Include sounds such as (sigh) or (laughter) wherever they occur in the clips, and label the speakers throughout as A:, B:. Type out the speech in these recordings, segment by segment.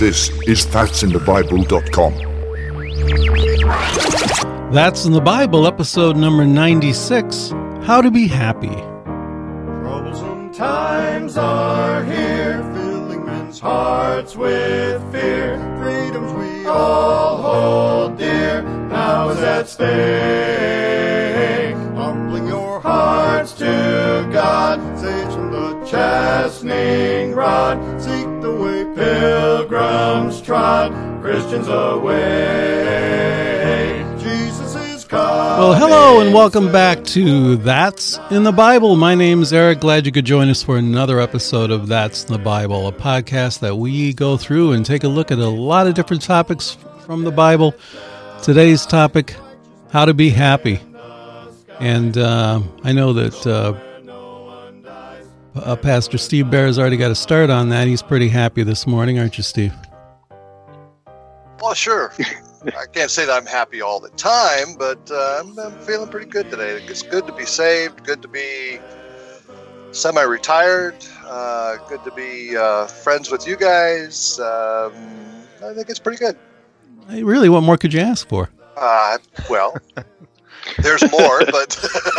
A: This is that'sinthebible.com.
B: That's in the Bible, episode number 96 How to Be Happy.
C: Troublesome times are here, filling men's hearts with fear. Freedoms we all hold dear, now is at stake. Humbling your hearts to God, saves from the chastening rod. Seek pilgrims trod, Christians away. Jesus is coming.
B: Well, hello and welcome back to That's in the Bible. My name is Eric. Glad you could join us for another episode of That's in the Bible, a podcast that we go through and take a look at a lot of different topics from the Bible. Today's topic how to be happy. And uh, I know that uh, uh, Pastor Steve Bear has already got a start on that. He's pretty happy this morning, aren't you, Steve?
D: Well, sure. I can't say that I'm happy all the time, but uh, I'm, I'm feeling pretty good today. It's good to be saved, good to be semi retired, uh, good to be uh, friends with you guys. Um, I think it's pretty good.
B: Hey, Really, what more could you ask for?
D: Uh, well, there's more, but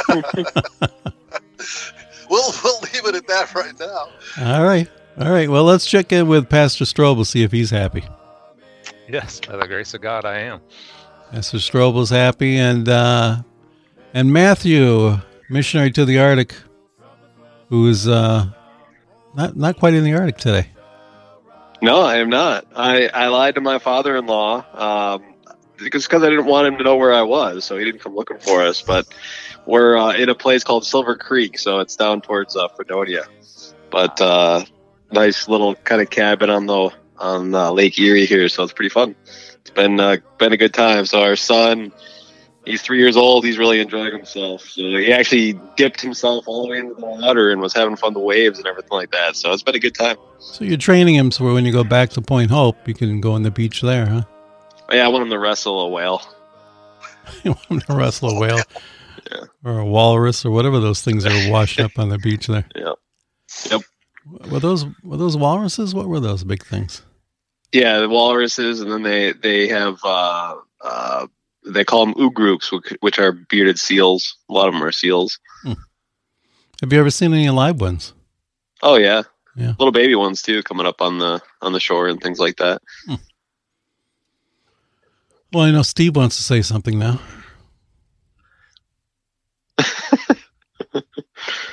D: (laughs) (laughs) we'll, (laughs) we'll leave it at that right now.
B: All right. All right. Well, let's check in with Pastor Strobel, see if he's happy.
E: Yes, by the grace of God, I am.
B: Pastor Strobel's happy, and uh, and Matthew, missionary to the Arctic, who's uh, not not quite in the Arctic today.
F: No, I am not. I, I lied to my father-in-law um, because because I didn't want him to know where I was, so he didn't come looking for us. But we're uh, in a place called Silver Creek, so it's down towards uh, Fredonia. But uh, nice little kind of cabin on the on uh, Lake Erie here, so it's pretty fun. It's been uh, been a good time. So our son, he's three years old. He's really enjoying himself. So he actually dipped himself all the way into the water and was having fun with the waves and everything like that. So it's been a good time.
B: So you're training him so when you go back to Point Hope, you can go on the beach there, huh?
F: Yeah, I want him to wrestle a whale. (laughs)
B: You want him to wrestle a whale
F: Yeah.
B: or a walrus or whatever those things are washed up on the beach there. (laughs)
F: Yeah. Yep.
B: Were those were those walruses? What were those big things?
F: Yeah, the walruses, and then they they have uh, uh, they call them oogroups, which, which are bearded seals. A lot of them are seals.
B: Have you ever seen any live ones?
F: Oh yeah,
B: Yeah.
F: little baby ones too, coming up on the on the shore and things like that.
B: Well, I know Steve wants to say something now.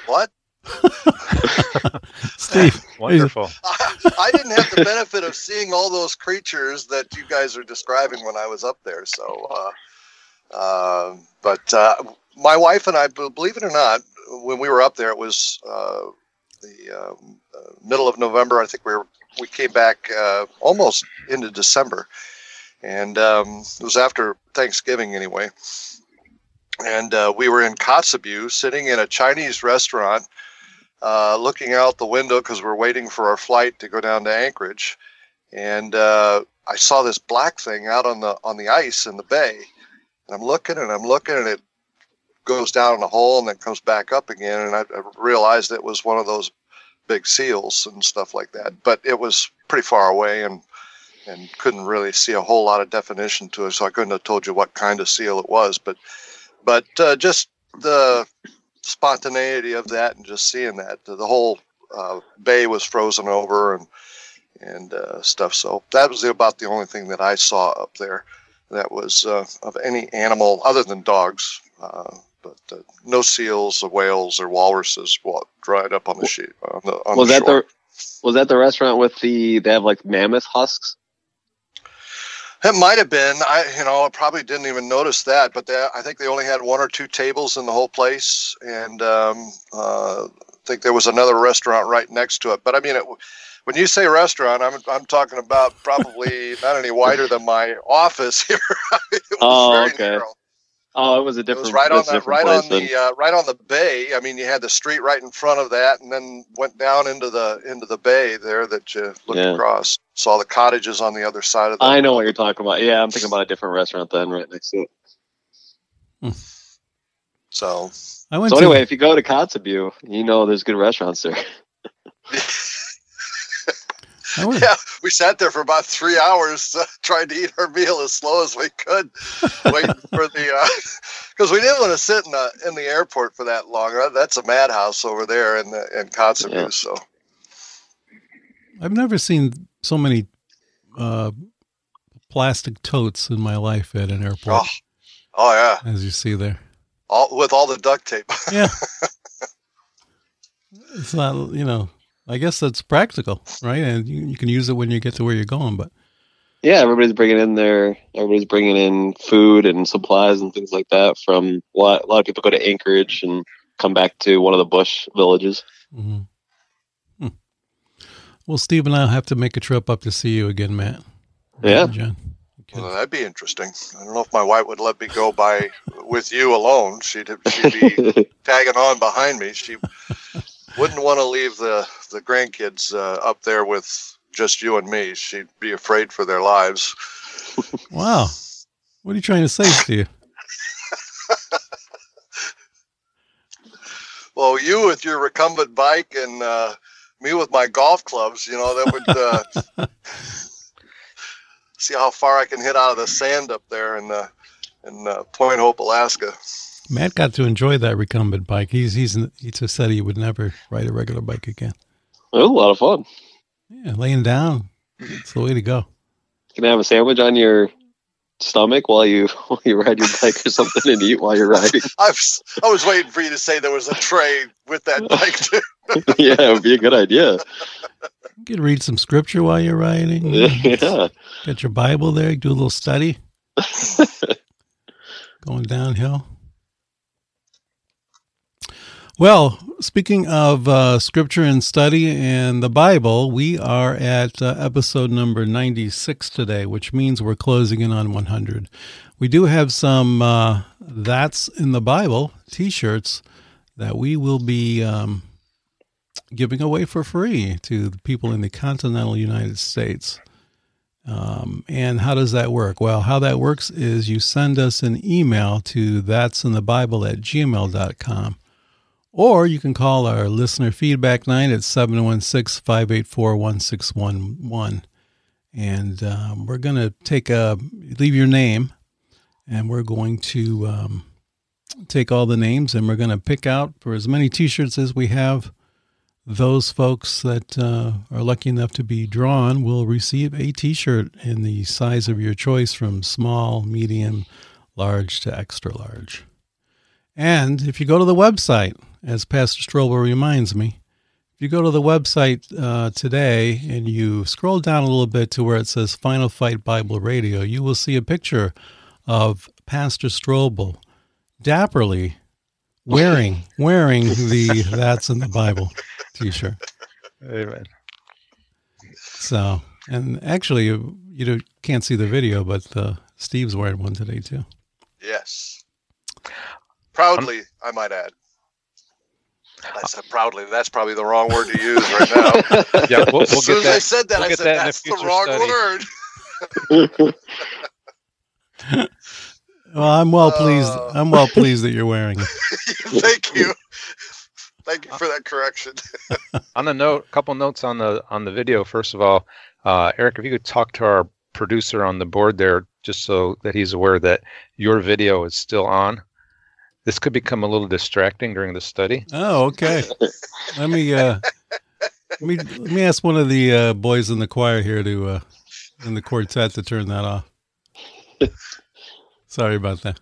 D: What? (laughs)
B: Steve, (laughs)
E: Wonderful.
D: I didn't have the benefit of seeing all those creatures that you guys are describing when I was up there. So, uh, uh, but uh, my wife and I, believe it or not, when we were up there, it was uh, the um, uh, middle of November. I think we were we came back uh, almost into December, and um, it was after Thanksgiving anyway. And uh, we were in Kotzebue, sitting in a Chinese restaurant uh, looking out the window because we're waiting for our flight to go down to Anchorage, and uh, I saw this black thing out on the on the ice in the bay, and I'm looking and I'm looking, and it goes down in a hole and then comes back up again, and I, I realized it was one of those big seals and stuff like that, but it was pretty far away and and couldn't really see a whole lot of definition to it, so I couldn't have told you what kind of seal it was, but but uh, just the spontaneity of that and just seeing that the whole uh, bay was frozen over and and uh, stuff. So that was about the only thing that I saw up there that was uh, of any animal other than dogs. Uh, but uh, no seals, or whales, or walruses wa- dried up on the sheet on the on
F: was
D: the
F: that
D: shore.
F: the was that the restaurant with the they have like mammoth husks?
D: It might have been. I, you know, I probably didn't even notice that. But they, I think they only had one or two tables in the whole place, and um, uh, I think there was another restaurant right next to it. But I mean, it, when you say restaurant, I'm I'm talking about probably not any wider than my office (laughs) here. it was
F: Oh,
D: very
F: okay.
D: narrow.
F: Oh, it was a different.
D: It was right on the right on
F: place
D: the uh, right on the bay. I mean, you had the street right in front of that, and then went down into the into the bay there that you looked
F: Yeah.
D: across. Saw the cottages on the other side of the.
F: I know what you're talking about. Yeah, I'm thinking about a different restaurant then, right next to it.
D: So
B: I went
F: So
B: to
F: anyway, if you go to Kotzebue, you know there's good restaurants there. (laughs)
B: Oh,
D: Yeah, we sat there for about three hours uh, trying to eat our meal as slow as we could, (laughs) waiting for the (laughs) because we didn't want to sit in the in the airport for that long. Uh, That's a madhouse over there in the, in Kotzebue.
F: Yeah.
D: So
B: I've never seen so many uh, plastic totes in my life at an airport
D: oh, oh yeah,
B: as you see there.
D: all with all the duct tape.
B: Yeah. (laughs) it's not, you know, I guess that's practical, right? And you, you can use it when you get to where you're going, but
F: Yeah, everybody's bringing in their everybody's bringing in food and supplies and things like that. From a lot, a lot of people go to Anchorage and come back to one of the bush villages.
B: mhm. Hmm. well, Steve and I'll have to make a trip up to see you again, Matt.
F: Yeah.
B: John. Okay.
D: Well, that'd be interesting. I don't know if my wife would let me go by with you alone. She'd she'd be (laughs) tagging on behind me. She wouldn't want to leave the the grandkids uh, up there with just you and me. She'd be afraid for their lives.
B: Wow. What are you trying to say, to Steve?
D: Well, you with your recumbent bike and uh, me with my golf clubs, you know, that would uh, (laughs) see how far I can hit out of the sand up there in uh, in uh, Point Hope, Alaska.
B: Matt got to enjoy that recumbent bike. He's he's he just said he would never ride a regular bike again.
F: It was a lot of fun.
B: Yeah, laying down. It's the way to go.
F: Can I have a sandwich on your stomach while you (laughs) while you ride your bike or something and eat while you're riding? (laughs)
D: I was I was waiting for you to say there was a tray with that bike too. (laughs)
F: yeah, it would be a good idea.
B: You could read some scripture while you're riding.
F: yeah.
B: Get your Bible there, do a little study. Going downhill. Well, speaking of uh, scripture and study and the Bible, we are at uh, episode number 96 today, which means we're closing in on 100. We do have some uh, That's in the Bible t shirts that we will be um, giving away for free to the people in the continental United States. Um, and how does that work? Well, how that works is you send us an email to that's in the Bible at gmail.com. Or you can call our listener feedback line at 716 584 1611. And um, we're going to take a, leave your name, and we're going to um, take all the names and we're going to pick out for as many t shirts as we have those folks that uh, are lucky enough to be drawn will receive a t shirt in the size of your choice from small, medium, large to extra large. And if you go to the website, as Pastor Strobel reminds me, if you go to the website uh, today and you scroll down a little bit to where it says Final Fight Bible Radio, you will see a picture of Pastor Strobel dapperly wearing (laughs) wearing the That's in the Bible t-shirt.
E: Amen.
B: So, and actually, you, you can't see the video, but uh, Steve's wearing one today too.
D: Yes. Proudly, I might add. I said proudly. That's probably the wrong word to use right now. (laughs)
E: Yeah, we'll, we'll
D: as soon
E: get
D: as I said that,
E: we'll
D: I said
E: that
D: that's the wrong
E: study."
D: word. (laughs)
B: Well, I'm well pleased.
D: Uh.
B: I'm well pleased that you're wearing it. (laughs)
D: Thank you. Thank you for that correction.
E: on the note, a couple notes on the on the video. First of all, uh, Eric, if you could talk to our producer on the board there, just so that he's aware that your video is still on. This could become a little distracting during the study.
B: Oh, okay. (laughs) Let me uh, let me let me ask one of the uh, boys in the choir here to uh, in the quartet to turn that off. Sorry about that.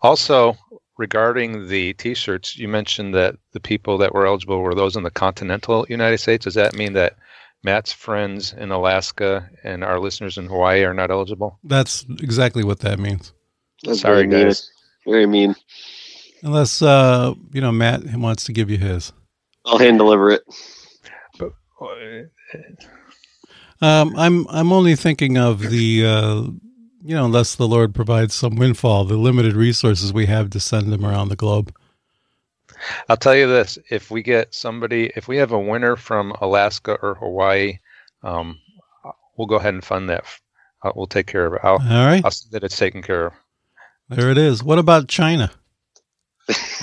E: Also, regarding the T-shirts, you mentioned that the people that were eligible were those in the continental United States. Does that mean that Matt's friends in Alaska and our listeners in Hawaii are not eligible?
B: That's exactly what that means.
F: That's
E: Sorry,
F: very mean.
E: guys.
F: Very mean.
B: Unless uh, you know Matt wants to give you his.
F: I'll hand deliver it.
B: Um, I'm I'm only thinking of the uh, you know unless the Lord provides some windfall, the limited resources we have to send them around the globe.
E: I'll tell you this: if we get somebody, if we have a winner from Alaska or Hawaii, um, we'll go ahead and fund that. Uh, we'll take care of it. I'll,
B: All right,
E: I'll see that it's taken care of.
B: There it is. What about China?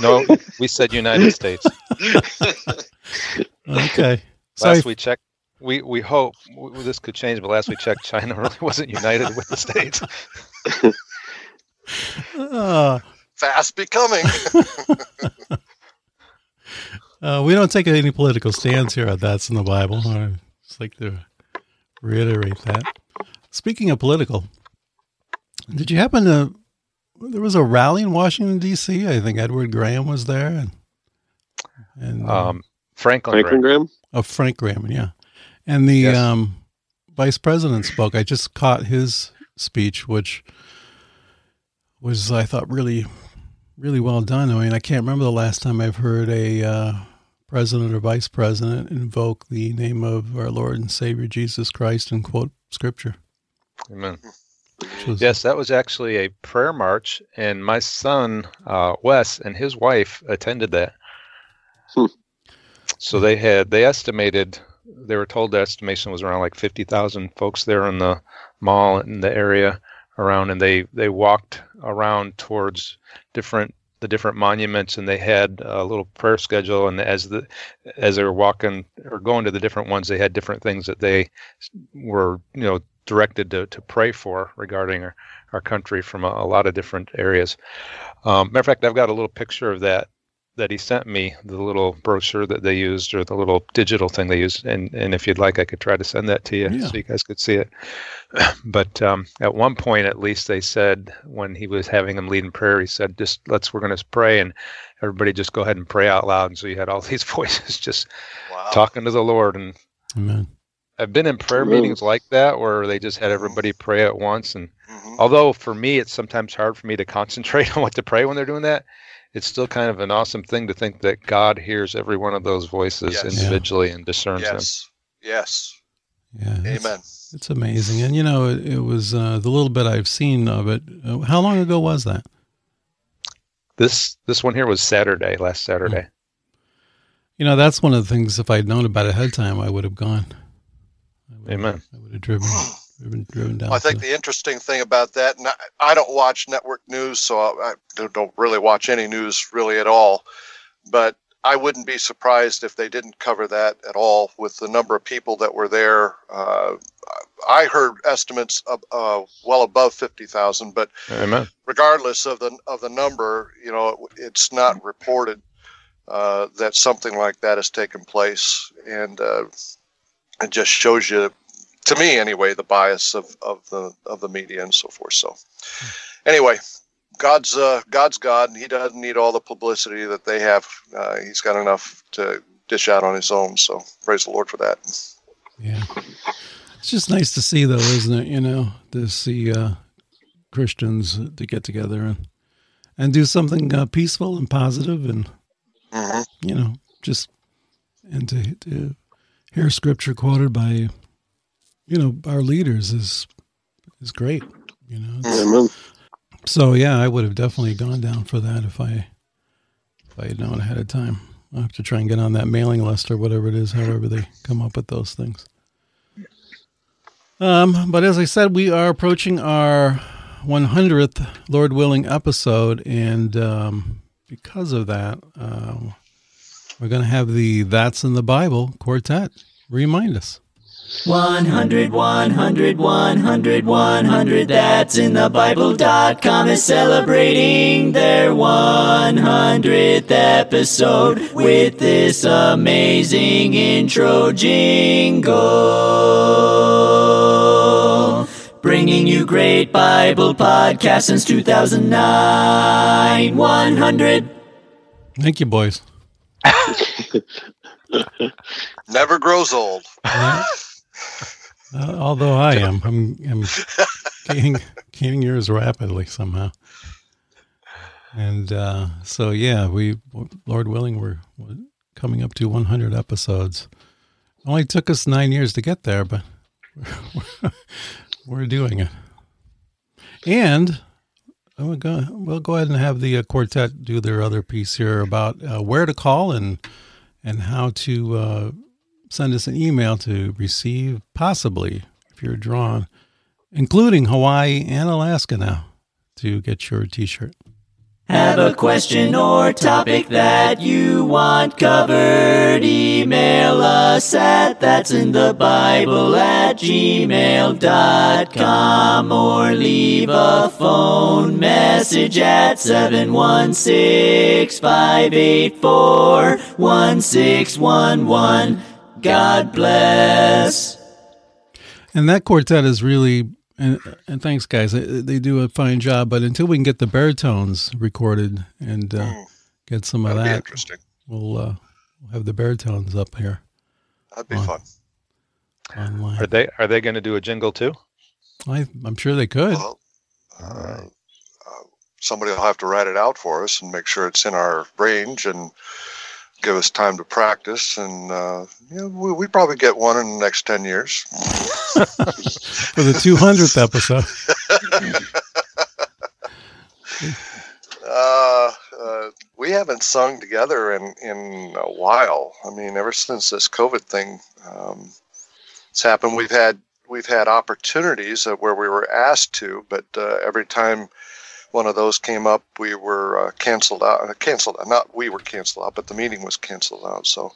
E: No, we said United States. (laughs)
B: Okay, sorry,
E: Last we checked, we we hope w- this could change, but last we checked, China (laughs) really wasn't united with the states.
B: Uh,
D: Fast becoming. (laughs)
B: uh, we don't take any political stands here That's in the Bible. I just like to reiterate that. Speaking of political, did you happen to? There was a rally in Washington D.C. I think Edward Graham was there, and and uh,
E: Um, Franklin,
F: Franklin
E: Graham.
F: Graham.
B: of Frank Graham, yeah, and the
E: Yes.
B: um, vice president spoke. I just caught his speech, which was I thought really, really well done. I mean, I can't remember the last time I've heard a uh, president or vice president invoke the name of our Lord and Savior Jesus Christ and quote scripture.
E: Amen.
B: Which was,
E: Yes, that was actually a prayer march, and my son uh, Wes and his wife attended that.
F: Hmm.
E: So they had they estimated they were told the estimation was around like fifty thousand folks there in the mall in the area around, and they they walked around towards different the different monuments, and they had a little prayer schedule, and as the as they were walking or going to the different ones, they had different things that they were you know directed to, to pray for regarding our, our country from a, a lot of different areas. Um, matter of fact, I've got a little picture of that that he sent me, the little brochure that they used or the little digital thing they used. And, and if you'd like, I could try to send that to you
B: Yeah.
E: so you guys could see it. (clears throat) But um, at one point, at least, they said when he was having them lead in prayer, he said, just let's, we're going to pray and everybody just go ahead and pray out loud. And so you had all (laughs) these voices just
D: Wow.
E: talking to the Lord. And
B: amen.
E: I've been in prayer
F: Ooh.
E: meetings like that where they just had everybody pray at once. And
D: Mhm.
E: although for me it's sometimes hard for me to concentrate (laughs) on what to pray when they're doing that, it's still kind of an awesome thing to think that God hears every one of those voices
D: Yes.
E: individually and discerns them.
D: Yes. Yes.
B: Yeah, it's-
D: Amen.
B: It's amazing, and you know, it, it was uh, the little bit I've seen of it. Uh, how long ago was that?
E: This this one here was Saturday, last Saturday.
B: You know, that's one of the things. If I'd known about it ahead of time, I would have gone. I would,
E: Amen.
B: I would have driven, driven, driven down.
D: I think
B: to-
D: the interesting thing about that, and I, I don't watch network news, so I, I don't- don't really watch any news really at all. But I wouldn't be surprised if they didn't cover that at all with the number of people that were there. Uh, I heard estimates of uh, well above fifty thousand, but
E: Amen.
D: regardless of the of the number, you know, it's not reported uh, that something like that has taken place, and uh, it just shows you, to me anyway, the bias of, of the of the media and so forth. So, anyway, God's uh, God's God, and He doesn't need all the publicity that they have. Uh, he's got enough to dish out on His own. So, praise the Lord for that.
B: Yeah. It's just nice to see, though, isn't it? You know, to see uh, Christians to get together and and do something uh, peaceful and positive, and
D: hmm
B: you know, just and to to hear Scripture quoted by you know our leaders is is great. You know,
F: Amen.
B: so yeah, I would have definitely gone down for that if I if I had known ahead of time. I'll have to try and get on that mailing list or whatever it is, however they come up with those things. Um, but as I said, we are approaching our 100th, Lord willing, episode, and um, because of that, uh, we're going to have the "That's in the Bible" quartet. Remind us.
G: 100, 100, 100, 100, that's in the Bible.com is celebrating their 100th episode with this amazing intro jingle. Bringing you great Bible podcasts since 2009. 100.
B: Thank you, boys. (laughs)
D: Never grows old.
B: Uh, although I am, I'm, I'm gaining, gaining years rapidly somehow. And uh, so, yeah, we, Lord willing, we're, we're coming up to 100 episodes. It Only took us nine years to get there, but we're doing it. And we'll go, we'll go ahead and have the uh, quartet do their other piece here about uh, where to call and and how to uh, send us an email to receive, possibly, if you're drawn, including Hawaii and Alaska now, to get your t shirt.
G: Have a question or topic that you want covered? Email us at that's in the Bible at gmail.com or leave a phone message at 716 584 1611. God bless.
B: And that quartet is really, and, and thanks, guys. They, they do a fine job. But until we can get the baritones recorded and uh, get some of
D: That'd be
B: that,
D: interesting.
B: we'll, uh, we'll have the baritones up here
D: That'd be
B: Wow.
D: fun.
B: online.
E: Are they are they going to do a jingle too?
B: I, I'm sure they could.
D: Well, uh, uh, somebody will have to write it out for us and make sure it's in our range and give us time to practice. And uh, yeah, we, we probably get one in the next ten years. (laughs)
B: For the 200th episode. (laughs)
D: Uh, uh, we haven't sung together in in a while. I mean, ever since this COVID thing, um, it's happened. We've had we've had opportunities where we were asked to, but uh, every time one of those came up, we were uh, canceled out. Uh, canceled. Not we were canceled out, but the meeting was canceled out. So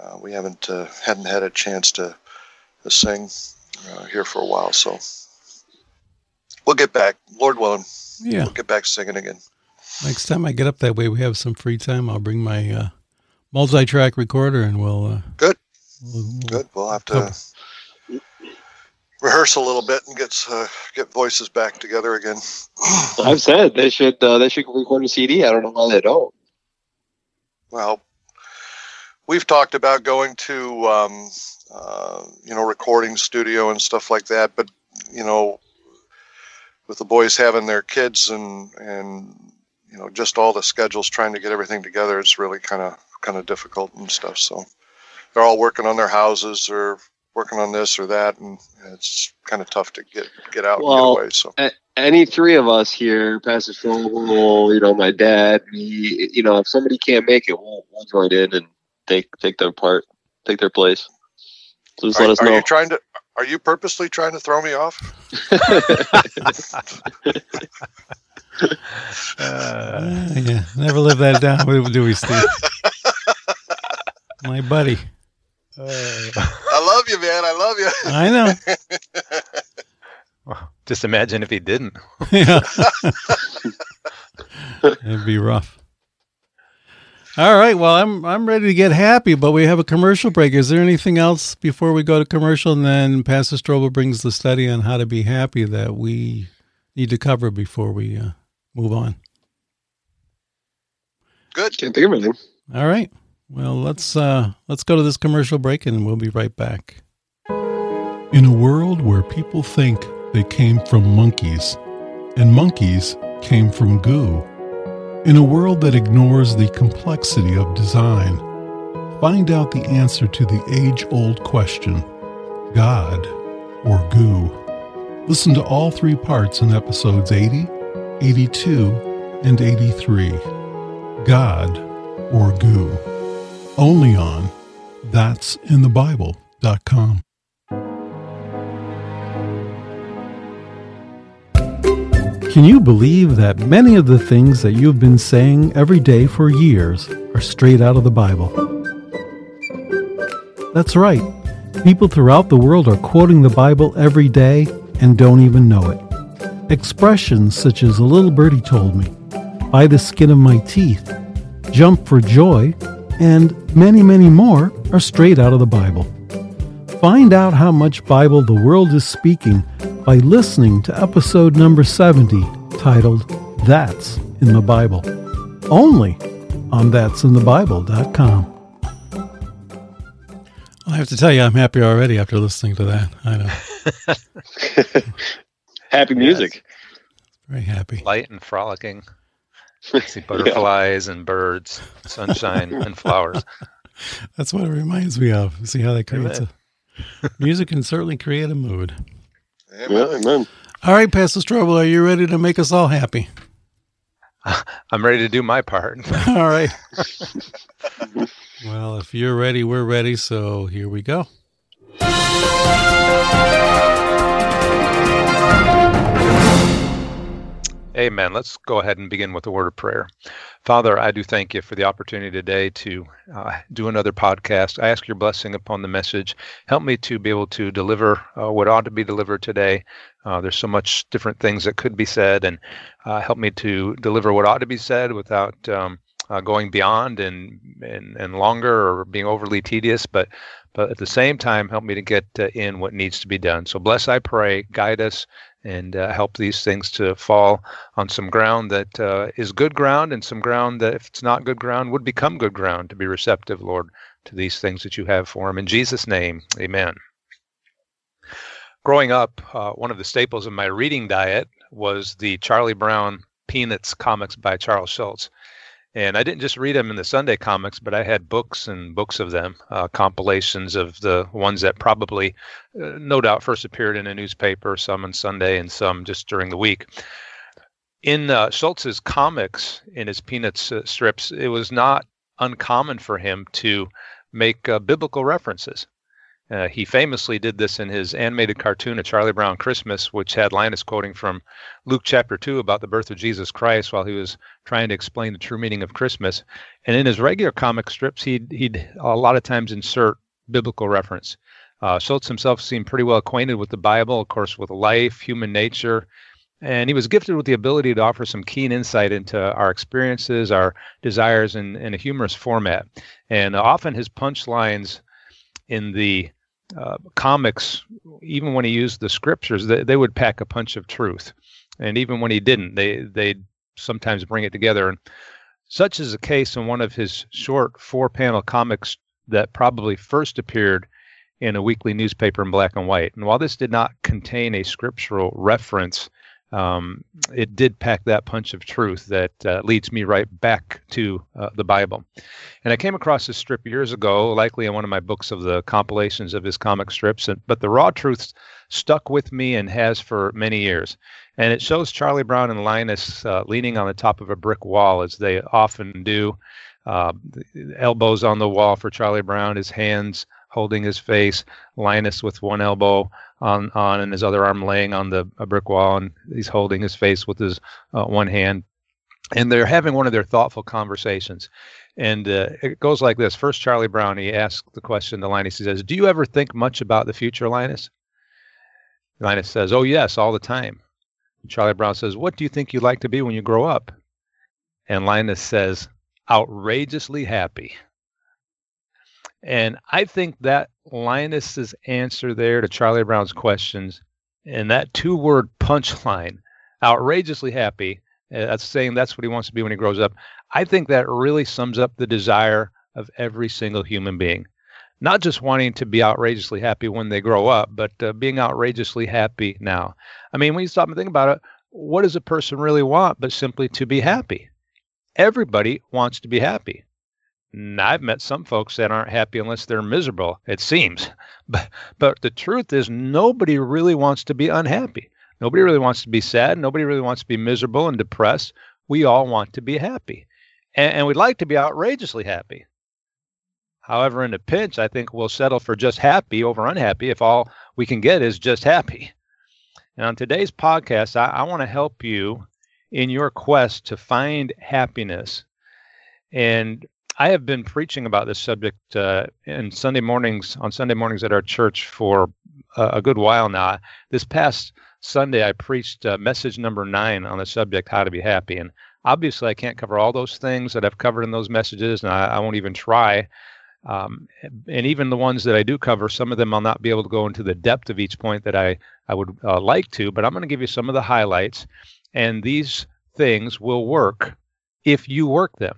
D: uh, we haven't uh, hadn't had a chance to, to sing uh, here for a while. So we'll get back, Lord willing.
B: Yeah.
D: We'll get back singing again.
B: Next time I get up that way, we have some free time. I'll bring my uh, multi-track recorder, and we'll. Uh,
D: Good.
B: we'll- we'll-
D: Good. We'll have to rehearse a little bit and get uh, get voices back together again.
F: I've said they should uh, they should record a CD. I don't know why they don't.
D: Well, we've talked about going to um, uh, you know recording studio and stuff like that, but you know, with the boys having their kids and and you know just all the schedules trying to get everything together, it's really kind of kind of difficult and stuff. So they're all working on their houses or working on this or that, and it's kind of tough to get get out
F: Well,
D: and get away. So.
F: A- Any three of us here, Pastor Strobel, you know, my dad, me, you know, if somebody can't make it, we'll, we'll join in and take take their part, take their place. So just
D: Are,
F: let us
D: are
F: know.
D: you trying to? Are you purposely trying to throw me off? (laughs)
E: Uh,
B: Ah, yeah, never live that down, do we, Steve? (laughs) My buddy.
D: I love you, man. I love you. (laughs)
B: I know. (laughs)
E: just imagine if he didn't.
B: yeah. (laughs) It'd be rough. All right. Well, I'm I'm ready to get happy, but we have a commercial break. Is there anything else before we go to commercial? And then Pastor Strobel brings the study on how to be happy that we need to cover before we uh, move on.
D: Good.
F: Can't think of anything.
B: All right. Well, let's uh, let's go to this commercial break, and we'll be right back. In a world where people think they came from monkeys, and monkeys came from goo, in a world that ignores the complexity of design, find out the answer to the age-old question: God or goo. Listen to all three parts in episodes 80, 82, and 83. God or goo. Only on that'sinthebible.com. Can you believe that many of the things that you've been saying every day for years are straight out of the Bible? That's right. People throughout the world are quoting the Bible every day and don't even know it. Expressions such as a little birdie told me, by the skin of my teeth, jump for joy, and many, many more are straight out of the Bible. Find out how much Bible the world is speaking by listening to episode number 70 titled That's in the Bible. Only on that'sinthebible.com. I have to tell you, I'm happy already after listening to that. I know. (laughs)
F: Happy music.
B: Very happy.
E: Light and frolicking. (laughs) See butterflies and birds, sunshine (laughs) and flowers.
B: That's what it reminds me of. See how that creates a music can certainly create a mood.
D: Amen.
F: Yeah, amen.
B: All right, Pastor Strobel, are you ready to make us all happy? (laughs)
E: I'm ready to do my part.
B: All right. well, if you're ready, we're ready. So here we go.
E: Amen. Let's go ahead and begin with a word of prayer. Father, I do thank you for the opportunity today to uh, do another podcast. I ask your blessing upon the message. Help me to be able to deliver uh, what ought to be delivered today. Uh, there's so much different things that could be said, and uh, help me to deliver what ought to be said without um, uh, going beyond and, and and longer or being overly tedious. But but at the same time, help me to get uh, in what needs to be done. So bless, I pray, guide us and uh, help these things to fall on some ground that uh, is good ground and some ground that, if it's not good ground, would become good ground to be receptive, Lord, to these things that you have for them. In Jesus' name, amen. Growing up, uh, one of the staples of my reading diet was the Charlie Brown Peanuts comics by Charles Schulz. And I didn't just read them in the Sunday comics, but I had books and books of them, uh, compilations of the ones that probably, uh, no doubt, first appeared in a newspaper, some on Sunday and some just during the week. In uh, Schulz's comics, in his Peanuts uh, strips, it was not uncommon for him to make uh, biblical references. Uh, he famously did this in his animated cartoon, A Charlie Brown Christmas, which had Linus quoting from Luke chapter 2 about the birth of Jesus Christ while he was trying to explain the true meaning of Christmas. And in his regular comic strips, he'd, he'd a lot of times insert biblical reference. Uh, Schulz himself seemed pretty well acquainted with the Bible, of course, with life, human nature, and he was gifted with the ability to offer some keen insight into our experiences, our desires in, in a humorous format. And often his punchlines in the uh, comics, even when he used the scriptures, they, they would pack a punch of truth. And even when he didn't, they they sometimes bring it together. And such is the case in one of his short four-panel comics that probably first appeared in a weekly newspaper in black and white. And while this did not contain a scriptural reference, um, it did pack that punch of truth that uh, leads me right back to uh, the Bible. And I came across this strip years ago, likely in one of my books of the compilations of his comic strips. And, but the raw truth stuck with me and has for many years. And it shows Charlie Brown and Linus uh, leaning on the top of a brick wall, as they often do. Uh, elbows on the wall for Charlie Brown, his hands holding his face, Linus with one elbow on on and his other arm laying on the brick wall, and he's holding his face with his uh, one hand, and they're having one of their thoughtful conversations. And uh, it goes like this: First, Charlie Brown he asks the question to Linus. He says, "Do you ever think much about the future, Linus?" Linus says, "Oh yes, all the time." Charlie Brown says, "What do you think you'd like to be when you grow up?" And Linus says, "Outrageously happy." And I think that Linus's answer there to Charlie Brown's questions and that two word punchline, outrageously happy, uh, that's saying that's what he wants to be when he grows up. I think that really sums up the desire of every single human being. Not just wanting to be outrageously happy when they grow up, but uh, being outrageously happy now. I mean, when you stop and think about it, what does a person really want but simply to be happy? Everybody wants to be happy. I've met some folks that aren't happy unless they're miserable, it seems. (laughs) But, but the truth is, nobody really wants to be unhappy. Nobody really wants to be sad. Nobody really wants to be miserable and depressed. We all want to be happy. And, and we'd like to be outrageously happy. However, in a pinch, I think we'll settle for just happy over unhappy if all we can get is just happy. And on today's podcast, I, I want to help you in your quest to find happiness. And I have been preaching about this subject uh, in Sunday mornings on Sunday mornings at our church for uh, a good while now. This past Sunday, I preached uh, message number nine on the subject "How to Be Happy," and obviously, I can't cover all those things that I've covered in those messages, and I, I won't even try. Um, and even the ones that I do cover, some of them I'll not be able to go into the depth of each point that I I would uh, like to. But I'm going to give you some of the highlights, and these things will work if you work them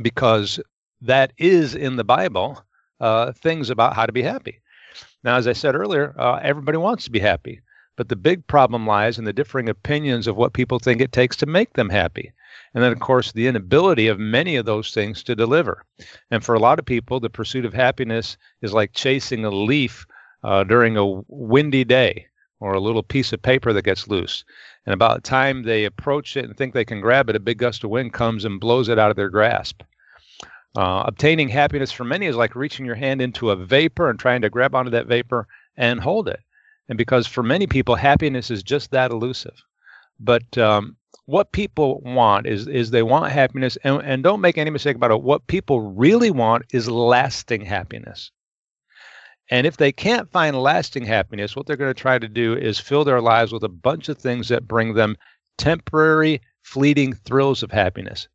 E: because that is in the Bible uh, things about how to be happy. Now, as I said earlier, uh, everybody wants to be happy, but the big problem lies in the differing opinions of what people think it takes to make them happy. And then, of course, the inability of many of those things to deliver. And for a lot of people, the pursuit of happiness is like chasing a leaf uh, during a windy day or a little piece of paper that gets loose. And about the time they approach it and think they can grab it, a big gust of wind comes and blows it out of their grasp. Uh, obtaining happiness for many is like reaching your hand into a vapor and trying to grab onto that vapor and hold it. And because for many people, happiness is just that elusive. But um, what people want is is they want happiness and, and don't make any mistake about it what people really want is lasting happiness and if they can't find lasting happiness what they're going to try to do is fill their lives with a bunch of things that bring them temporary fleeting thrills of happiness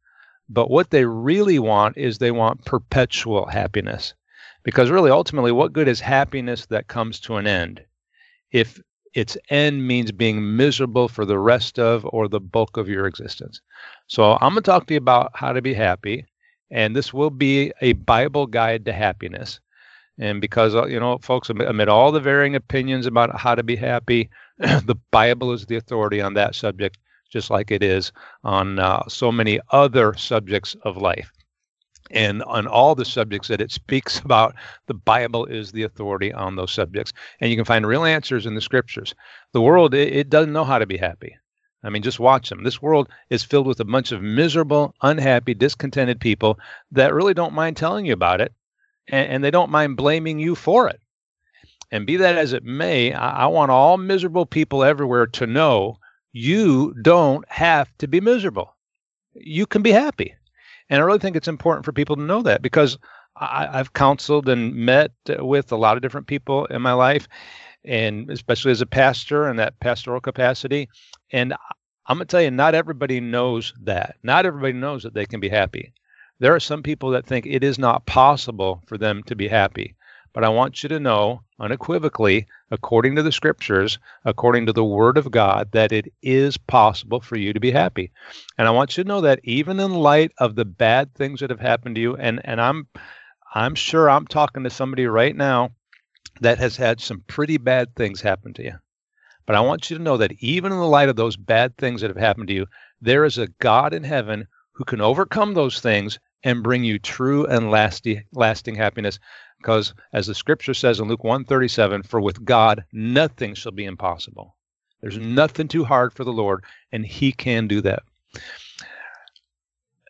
E: but what they really want is they want perpetual happiness because really ultimately what good is happiness that comes to an end if its end means being miserable for the rest of or the bulk of your existence. So I'm going to talk to you about how to be happy, and this will be a Bible guide to happiness. And because uh, you know, folks, amid all the varying opinions about how to be happy, (clears throat) the Bible is the authority on that subject, just like it is on uh, so many other subjects of life and on all the subjects that it speaks (laughs) about, the Bible is the authority on those subjects. And you can find real answers in the scriptures. The world, it, it, doesn't know how to be happy. I mean, just watch them. This world is filled with a bunch of miserable, unhappy, discontented people that really don't mind telling you about it, and, and they don't mind blaming you for it. And be that as it may, I, I want all miserable people everywhere to know you don't have to be miserable. You can be happy and I really think it's important for people to know that because I, have counseled and met with a lot of different people in my life, and especially as a pastor in that pastoral capacity. And I'm going to tell you, not everybody knows that. Not everybody knows that they can be happy. There are some people that think it is not possible for them to be happy. But I want you to know unequivocally, according to the scriptures, according to the word of God, that it is possible for you to be happy. And I want you to know that even in light of the bad things that have happened to you, and, and I'm I'm sure I'm talking to somebody right now that has had some pretty bad things happen to you. But I want you to know that even in the light of those bad things that have happened to you, there is a God in heaven who can overcome those things and bring you true and lasting lasting happiness because as the scripture says in Luke 137, for with God nothing shall be impossible. There's nothing too hard for the Lord, and he can do that.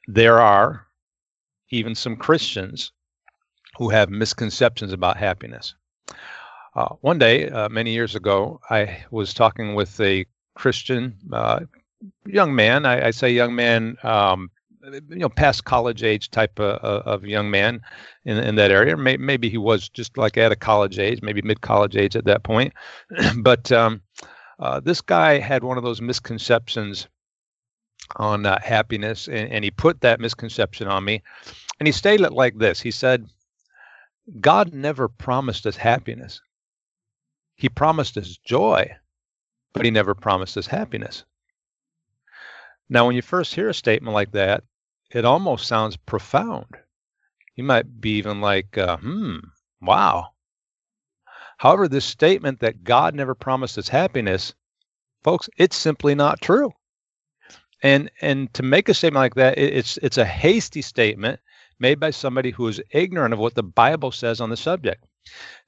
E: There are even some Christians who have misconceptions about happiness. Uh, one day, uh, many years ago, I was talking with a Christian uh, young man. I, I, say young man um, you know past college age type of, of young man in in that area. Maybe he was just like at a college age, maybe mid college age at that point. (clears throat) but um, uh, this guy had one of those misconceptions on uh, happiness, and, and he put that misconception on me. And he stated it like this: He said, "God never promised us happiness. He promised us joy, but he never promised us happiness." Now, when you first hear a statement like that, it almost sounds profound. You might be even like, uh, hmm, wow. However, this statement that God never promised us happiness, folks, it's simply not true. And and to make a statement like that, it, it's it's a hasty statement made by somebody who is ignorant of what the Bible says on the subject.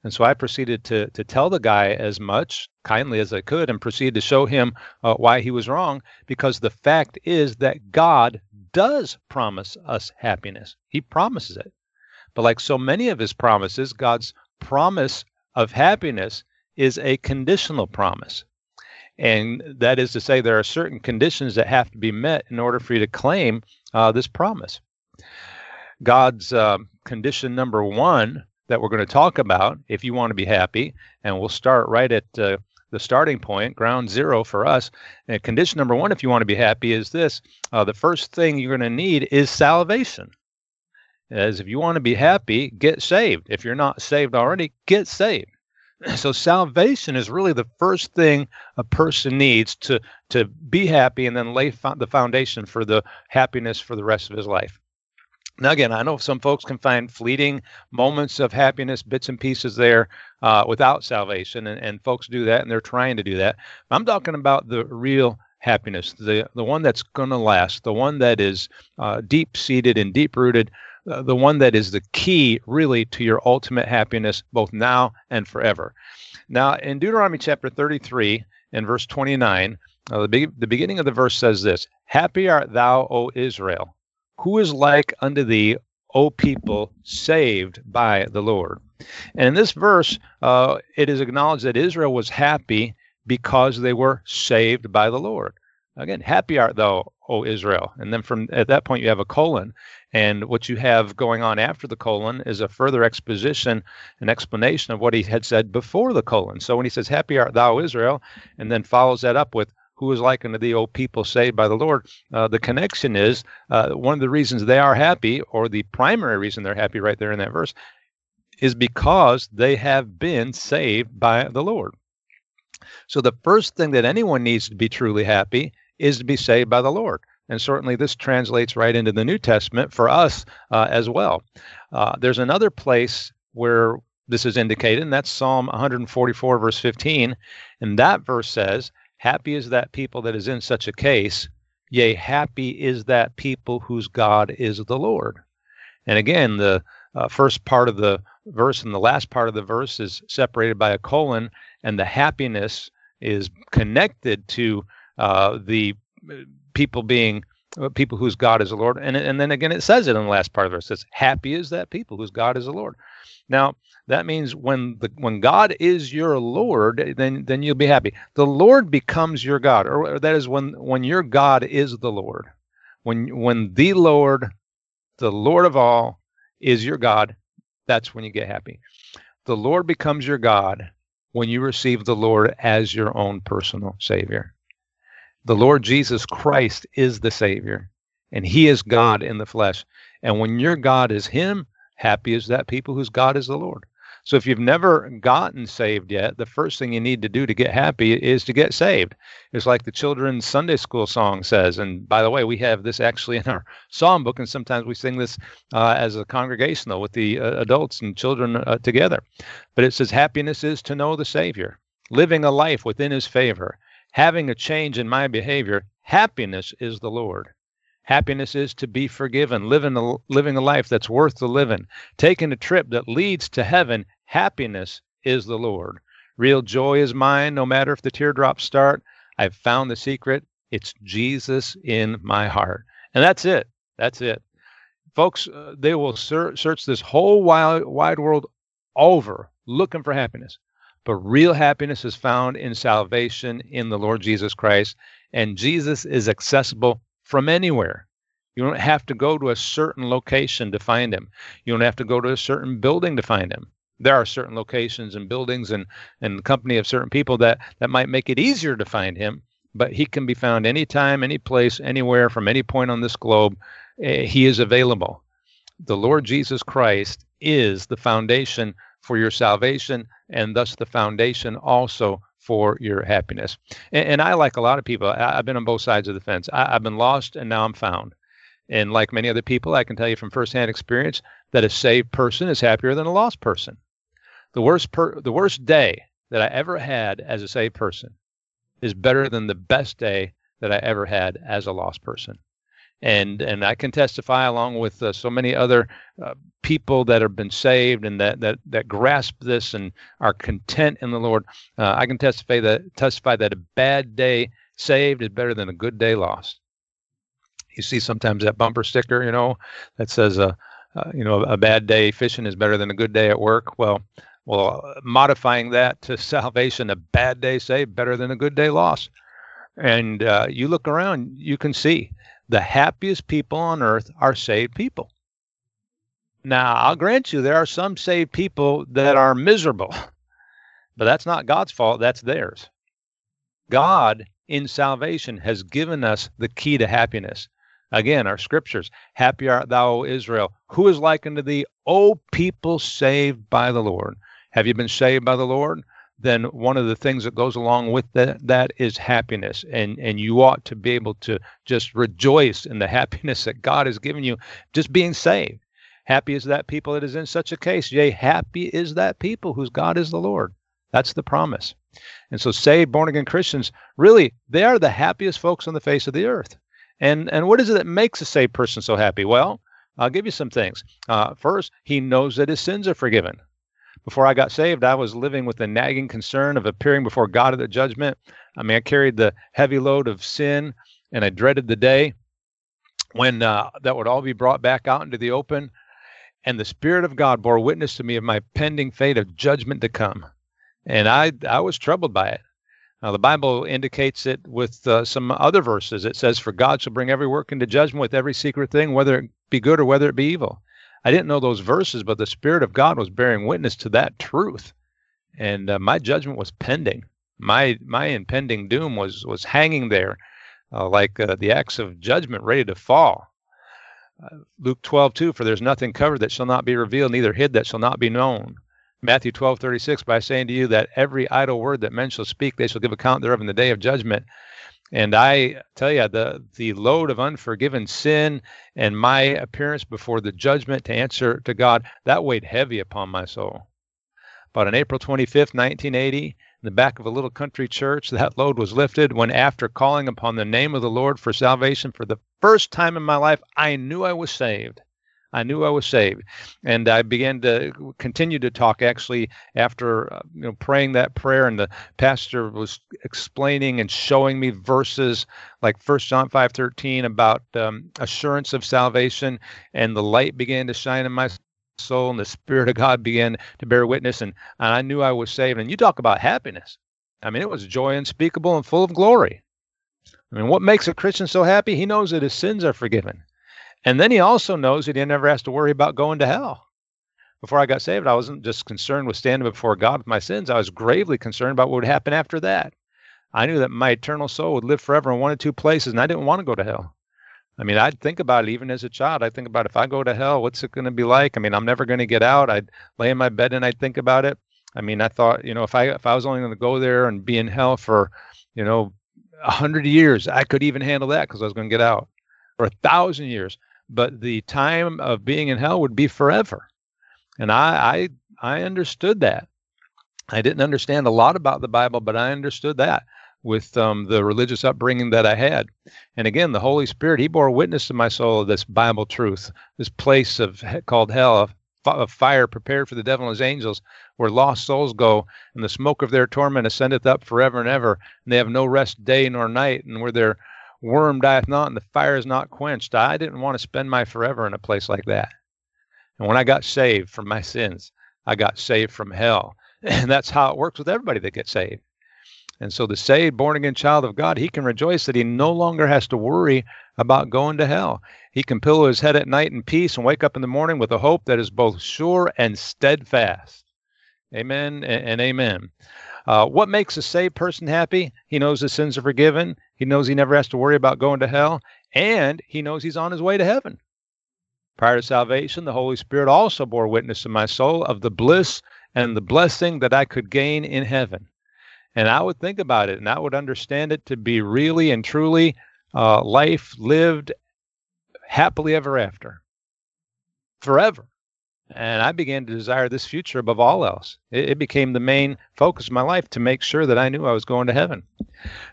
E: And so I proceeded to to tell the guy as much kindly as I could, and proceeded to show him uh, why he was wrong. Because the fact is that God does promise us happiness. He promises it. But like so many of his promises, God's promise of happiness is a conditional promise. And that is to say, there are certain conditions that have to be met in order for you to claim uh, this promise. God's uh, condition number one that we're going to talk about, if you want to be happy, and we'll start right at uh, the starting point, ground zero for us. And condition number one, if you want to be happy, is this: uh, the first thing you're going to need is salvation. As if you want to be happy, get saved. If you're not saved already, get saved. (clears throat) So salvation is really the first thing a person needs to to be happy, and then lay fo- the foundation for the happiness for the rest of his life. Now, again, I know some folks can find fleeting moments of happiness, bits and pieces there uh, without salvation, and, and folks do that, and they're trying to do that. I'm talking about the real happiness, the the one that's going to last, the one that is uh, deep seated and deep rooted, uh, the one that is the key, really, to your ultimate happiness, both now and forever. Now, in Deuteronomy chapter 33 and verse 29, uh, the, be- the beginning of the verse says this: "Happy art thou, O Israel." Who is like unto thee, O people saved by the Lord? And in this verse, uh, it is acknowledged that Israel was happy because they were saved by the Lord. Again, happy art thou, O Israel. And then from at that point, you have a colon. And what you have going on after the colon is a further exposition, an explanation of what he had said before the colon. So when he says, Happy art thou, Israel, and then follows that up with, Who is like unto thee, O people saved by the Lord? Uh, the connection is uh, one of the reasons they are happy, or the primary reason they're happy right there in that verse, is because they have been saved by the Lord. So the first thing that anyone needs to be truly happy is to be saved by the Lord. And certainly this translates right into the New Testament for us uh, as well. Uh, there's another place where this is indicated, and that's Psalm 144, verse 15. And that verse says, Happy is that people that is in such a case, yea, happy is that people whose God is the Lord. And again, the uh, first part of the verse and the last part of the verse is separated by a colon, and the happiness is connected to uh, the people being uh, people whose God is the Lord. And, and then again, it says it in the last part of it. It says, happy is that people whose God is the Lord. Now, that means when the when God is your Lord, then then you'll be happy. The Lord becomes your God, or, or that is when when your God is the Lord. When when the Lord, the Lord of all, is your God, that's when you get happy. The Lord becomes your God when you receive the Lord as your own personal Savior. The Lord Jesus Christ is the Savior, and He is God in the flesh. And when your God is Him, happy is that people whose God is the Lord. So if you've never gotten saved yet, the first thing you need to do to get happy is to get saved. It's like the children's Sunday school song says. And by the way, we have this actually in our psalm book, and sometimes we sing this uh, as a congregational with the uh, adults and children uh, together. But it says, Happiness is to know the Savior, living a life within His favor, having a change in my behavior. Happiness is the Lord. Happiness is to be forgiven, living a, living a life that's worth the living, taking a trip that leads to heaven. Happiness is the Lord. Real joy is mine, no matter if the teardrops start. I've found the secret. It's Jesus in my heart. And that's it. That's it. Folks, uh, they will ser- search this whole wide, wide world over looking for happiness. But real happiness is found in salvation in the Lord Jesus Christ. And Jesus is accessible from anywhere. You don't have to go to a certain location to find him. You don't have to go to a certain building to find him. There are certain locations and buildings and and company of certain people that that might make it easier to find him, but he can be found anytime, any place, anywhere from any point on this globe. Uh, he is available. The Lord Jesus Christ is the foundation for your salvation and thus the foundation also for your happiness. And, and I, like a lot of people, I, have been on both sides of the fence. I, I've been lost and now I'm found. And like many other people, I can tell you from firsthand experience that a saved person is happier than a lost person. The worst per, the worst day that I ever had as a saved person is better than the best day that I ever had as a lost person and and I can testify along with uh, so many other uh, people that have been saved and that that that grasp this and are content in the Lord. Uh, I can testify that testify that a bad day saved is better than a good day lost. You see sometimes that bumper sticker, you know, that says uh, uh you know a bad day fishing is better than a good day at work. Well, well, modifying that to (laughs) salvation, a bad day saved better than a good day lost. And uh, you look around, you can see the happiest people on earth are saved people. Now, I'll grant you there are some saved people that are miserable, (laughs) but that's not God's fault, that's theirs. God in salvation has given us the key to happiness. Again, our scriptures Happy art thou, o Israel, who is like unto thee, O people saved by the Lord. Have you been saved by the Lord? Then one of the things that goes along with that, that is happiness. And, and you ought to be able to just rejoice in the happiness that God has given you, just being saved. Happy is that people that is in such a case. Yea, happy is that people whose God is the Lord. That's the promise. And so saved, born again Christians, really, they are the happiest folks on the face of the earth. And and what is it that makes a saved person so happy? Well, I'll give you some things. Uh, first, he knows that his sins are forgiven. Before I got saved, I was living with the nagging concern of appearing before God at the judgment. I mean, I carried the heavy load of sin, and I dreaded the day when uh, that would all be brought back out into the open. And the Spirit of God bore witness to me of my pending fate of judgment to come. And I, I was troubled by it. Now, the Bible indicates it with uh, some other verses. It says, For God shall bring every work into judgment with every secret thing, whether it be good or whether it be evil. I didn't know those verses, but the Spirit of God was bearing witness to that truth. And uh, my judgment was pending. My my impending doom was was hanging there, uh, like uh, the axe of judgment ready to fall. Uh, Luke 12, 2, for there's nothing covered that shall not be revealed, neither hid that shall not be known. Matthew 12, 36, by saying to you that every idle word that men shall speak, they shall give account thereof in the day of judgment. And I tell you, the, the load of unforgiven sin and my appearance before the judgment to answer to God, that weighed heavy upon my soul. But on April 25th, 1980, in the back of a little country church, (laughs) that load was lifted when, after calling upon the name of the Lord for salvation for the first time in my life, I knew I was saved. I knew I was saved, and I began to continue to talk. Actually, after uh, you know praying that prayer, and the pastor was explaining and showing me verses like First John five thirteen about um, assurance of salvation, and the light began to shine in my soul, and the Spirit of God began to bear witness, and, and I knew I was saved. And you talk about happiness. I mean, it was joy unspeakable and full of glory. I mean, what makes a Christian so happy? He knows that his sins are forgiven. And then he also knows that he never has to worry about going to hell. Before I got saved, I wasn't just concerned with standing before God with my sins. I was gravely concerned about what would happen after that. I knew that my eternal soul would live forever in one of two places, and I didn't want to go to hell. I mean, I'd think about it even as a child. I'd think about if I go to hell, what's it going to be like? I mean, I'm never going to get out. I'd lay in my bed and I'd think about it. I mean, I thought, you know, if I if I was only going to go there and be in hell for, you know, a hundred years, I could even handle that because I was going to get out, For a thousand years but the time of being in hell would be forever. And I, I, I understood that. I didn't understand a lot about the Bible, but I understood that with um, the religious upbringing that I had. And again, the Holy Spirit, He bore witness to my soul of this Bible truth, this place of called hell, of fire prepared for the devil and his angels, where lost souls go, and the smoke of their torment ascendeth up forever and ever, and they have no rest day nor night, and where their worm dieth not and the fire is not quenched. I didn't want to spend my forever in a place like that. And when I got saved from my sins, I got saved from hell. (laughs) And that's how it works with everybody that gets saved. And so the saved, born again child of God, he can rejoice that he no longer has to worry about going to hell. He can pillow his head at night in peace and wake up in the morning with a hope that is both sure and steadfast. Amen and, amen. Uh, what makes a saved person happy? He knows his sins are forgiven. He knows he never has to worry about going to hell. And he knows he's on his way to heaven. Prior to salvation, the Holy Spirit also bore witness in my soul of the bliss and the blessing that I could gain in heaven. And I would think about it and I would understand it to be really and truly uh, life lived happily ever after, forever. And I began to desire this future above all else. It, it, became the main focus of my life to make sure that I knew I was going to heaven.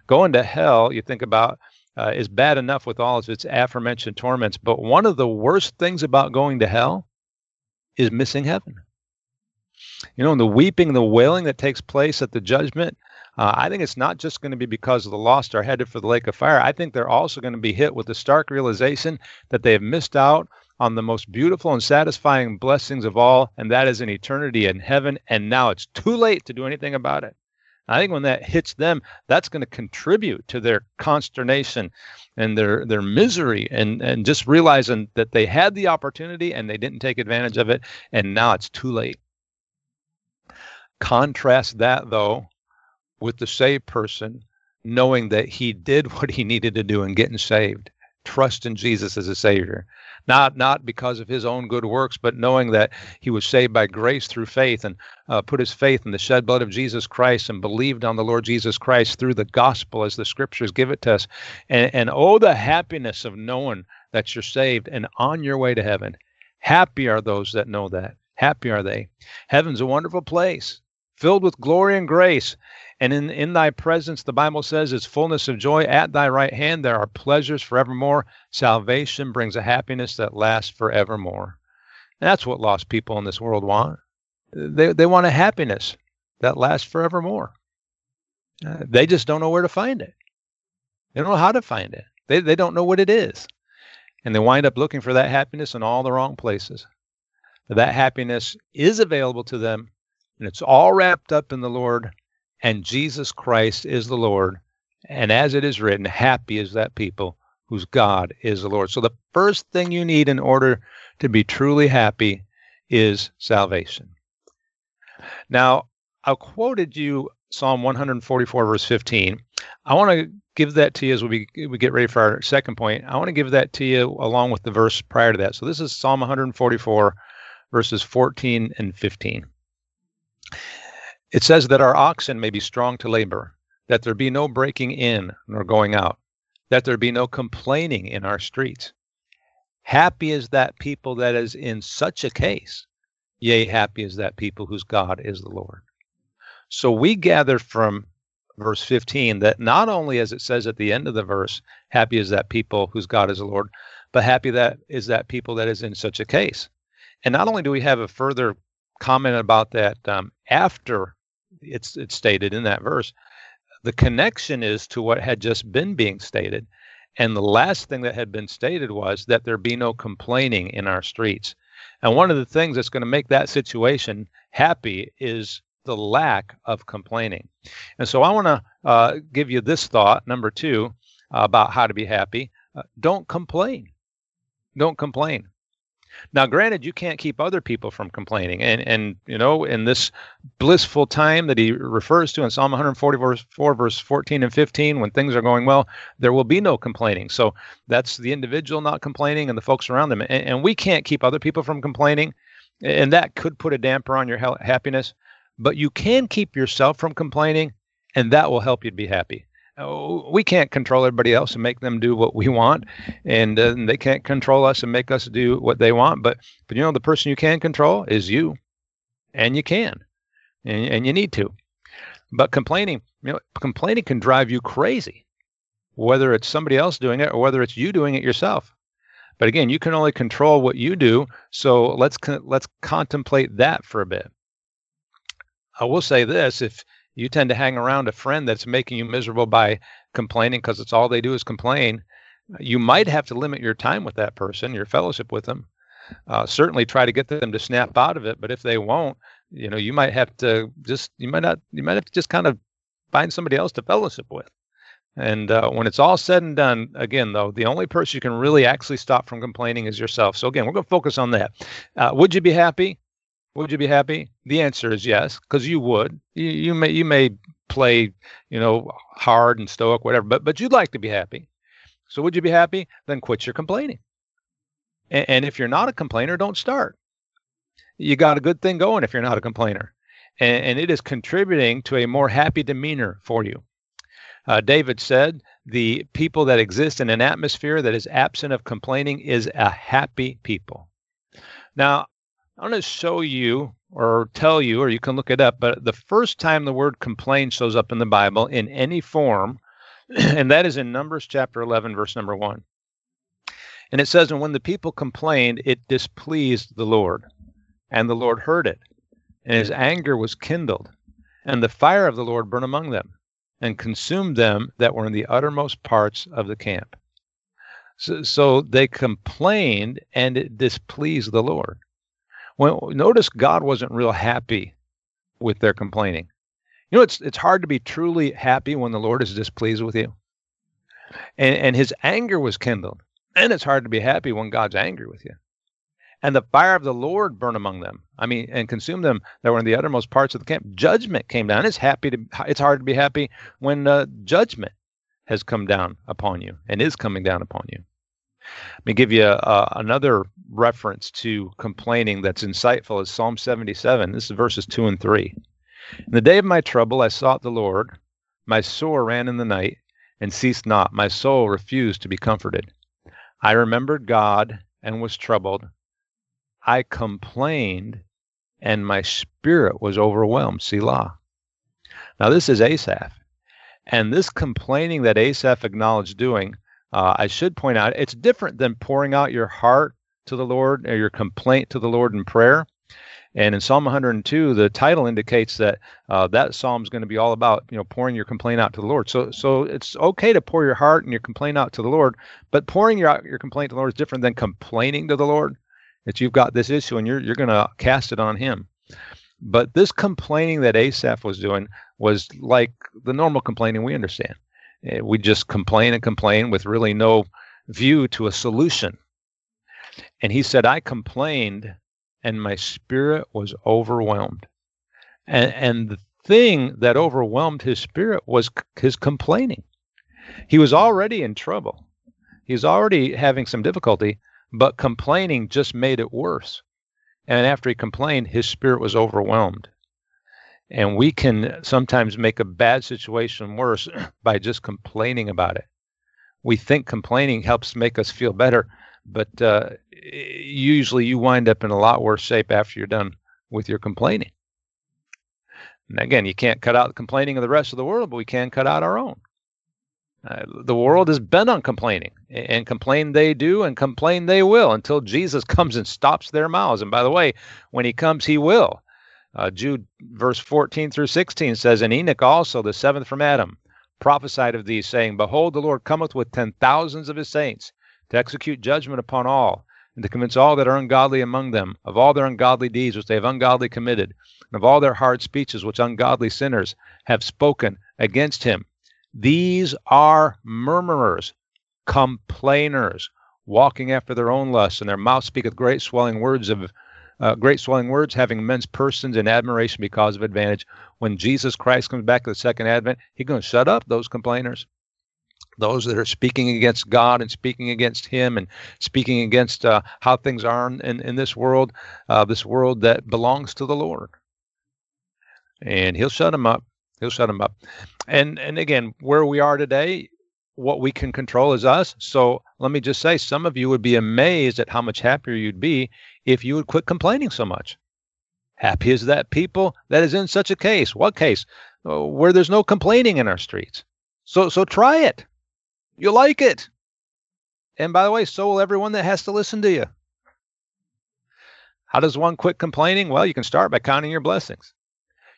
E: Going to hell, you think about, uh, is bad enough with all of its aforementioned torments. But one of the worst things about going to hell is missing heaven. You know, and the weeping, the wailing that takes place at the judgment, uh, I think it's not just going to be because the lost are headed for the lake of fire. I think they're also going to be hit with the stark realization that they have missed out on the most beautiful and satisfying blessings of all, and that is an eternity in heaven. And now it's too late to do anything about it. I think when that hits them, that's going to contribute to their consternation and their their misery, and and just realizing that they had the opportunity and they didn't take advantage of it, and now it's too late. Contrast that though with the saved person knowing that he did (laughs) what he needed to do in getting saved, trust in Jesus as a savior not not because of his own good works, but knowing that he was saved by grace through faith and uh, put his faith in the shed blood of Jesus Christ and believed on the Lord Jesus Christ through the gospel as the scriptures give it to us. And, and oh, the happiness of knowing that you're saved and on your way to heaven. Happy are those that know that. Happy are they. Heaven's a wonderful place filled with glory and grace. And in, in thy presence, the Bible says, is fullness of joy. At thy right hand, there are pleasures forevermore. Salvation brings a happiness that lasts forevermore. And that's what lost people in this world want. They, they want a happiness that lasts forevermore. Uh, they just don't know where to find it. They don't know how to find it. They, they don't know what it is. And they wind up looking for that happiness in all the wrong places. But that happiness is available to them and it's all wrapped up in the Lord and Jesus Christ is the Lord. And as it is written, happy is that people whose God is the Lord. So the first thing you need in order to be truly happy is salvation. Now, I quoted you Psalm 144, verse 15. I want to give that to you as we, we get ready for our second point. I want to give that to you along with the verse prior to that. So this is Psalm 144, verses 14 and 15. It says that our oxen may be strong to labor, that there be no breaking in nor going out, that there be no complaining in our streets. Happy is that people that is in such a case. Yea, happy is that people whose God is the Lord. So we gather from verse 15 that not only as it says at the end of the verse, happy is that people whose God is the Lord, but happy that is that people that is in such a case. And not only do we have a further comment about that um, after it's it's stated in that verse, the connection is to what had just been being stated. And the last thing that had been stated was that there be no complaining in our streets. And one of the things that's going to make that situation happy is the lack of complaining. And so I want to uh, give you this thought, number two, uh, about how to be happy. Uh, don't complain. Don't complain. Now, granted, you can't keep other people from complaining, and and you know, in this blissful time that he refers to in Psalm 144, verse 14 and 15, when things are going well, there will be no complaining. So that's the individual not complaining and the folks around them, and, and we can't keep other people from complaining, and that could put a damper on your happiness. But you can keep yourself from complaining, and that will help you to be happy. Oh, we can't control everybody else and make them do what we want, and, uh, they can't control us and make us do what they want. But but you know the person you can control is you, and you can, and, and you need to. But complaining, you know, complaining can drive you crazy, whether it's somebody else doing it or whether it's you doing it yourself. But again, you can only control what you do. So let's let's contemplate that for a bit. I will say this: if you tend to hang around a friend that's making you miserable by complaining because it's all they do is complain, you might have to limit your time with that person, your fellowship with them. Uh, certainly try to get them to snap out of it, but if they won't, you know, you might have to just you might not you might have to just kind of find somebody else to fellowship with. And uh, when it's all said and done, again, though, the only person you can really actually stop from complaining is yourself. So again, we're going to focus on that. Uh, would you be happy? Would you be happy? The answer is yes, because you would. You, you may you may play, you know, hard and stoic, whatever, but but you'd like to be happy. So would you be happy? Then quit your complaining. And, and if you're not a complainer, don't start. You got a good thing going if you're not a complainer, and, and it is contributing to a more happy demeanor for you. Uh, David said, "The people that exist in an atmosphere that is absent of complaining is a happy people." Now, I'm going to show you or tell you, or you can look it up, but the first time the word complain shows up in the Bible in any form, (clears throat) and that is in Numbers chapter 11, verse number 1. And it says, And when the people complained, it displeased the Lord, and the Lord heard it, and his anger was kindled, and the fire of the Lord burned among them, and consumed them that were in the uttermost parts of the camp. So, so they complained, and it displeased the Lord. Well, notice God wasn't real happy with their complaining. You know, it's it's hard to be truly happy when the Lord is displeased with you. And and his anger was kindled. And it's hard to be happy when God's angry with you. And the fire of the Lord burned among them. I mean, and consumed them that were in the uttermost parts of the camp. Judgment came down. It's happy to. It's hard to be happy when uh, judgment has come down upon you and is coming down upon you. Let me give you uh, another reference to complaining that's insightful is Psalm 77. This is verses 2 and 3. In the day of my trouble, I sought the Lord. My sore ran in the night and ceased not. My soul refused to be comforted. I remembered God and was troubled. I complained and my spirit was overwhelmed. Selah. Now, this is Asaph. And this complaining that Asaph acknowledged doing uh, I should point out it's different than pouring out your heart to the Lord or your complaint to the Lord in prayer. And in Psalm 102, the title indicates that uh, that psalm is going to be all about you know pouring your complaint out to the Lord. So so it's okay to pour your heart and your complaint out to the Lord, but pouring your your complaint to the Lord is different than complaining to the Lord. That you've got this issue and you're you're going to cast it on Him. But this complaining that Asaph was doing was like the normal complaining we understand. Eh, We just complain and complain with really no view to a solution. And he said, I complained and my spirit was overwhelmed. And, and the thing that overwhelmed his spirit was c- his complaining. He was already in trouble, he was already having some difficulty, but complaining just made it worse. And after he complained, his spirit was overwhelmed. And we can sometimes make a bad situation worse (clears throat) by just complaining about it. We think complaining helps make us feel better, but uh, usually you wind up in a lot worse shape after you're done with your complaining. And again, you can't cut out the complaining of the rest of the world, but we can cut out our own. Uh, the world is bent on complaining, and complain they do, and complain they will until Jesus comes and stops their mouths. And by the way, when he comes, he will. Uh, Jude verse 14 through 16 says, And Enoch also, the seventh from Adam, prophesied of these, saying, Behold, the Lord cometh with ten thousands of his saints to execute judgment upon all, and to convince all that are ungodly among them of all their ungodly deeds which they have ungodly committed, and of all their hard speeches which ungodly sinners have spoken against him. These are murmurers, complainers, walking after their own lusts, and their mouth speaketh great swelling words of uh, great swelling words, having men's persons in admiration because of advantage. When Jesus Christ comes back at the second advent, he's going to shut up those complainers, those that are speaking against God and speaking against Him and speaking against uh, how things are in, in, in this world, uh, this world that belongs to the Lord. And He'll shut them up. He'll shut them up. And and again, where we are today, what we can control is us. So let me just say, some of you would be amazed at how much happier you'd be if you would quit complaining so much. Happy is that people that is in such a case. What case? Uh, Where there's no complaining in our streets. So so try it. You'll like it. And by the way, so will everyone that has to listen to you. How does one quit complaining? Well, you can start by counting your blessings.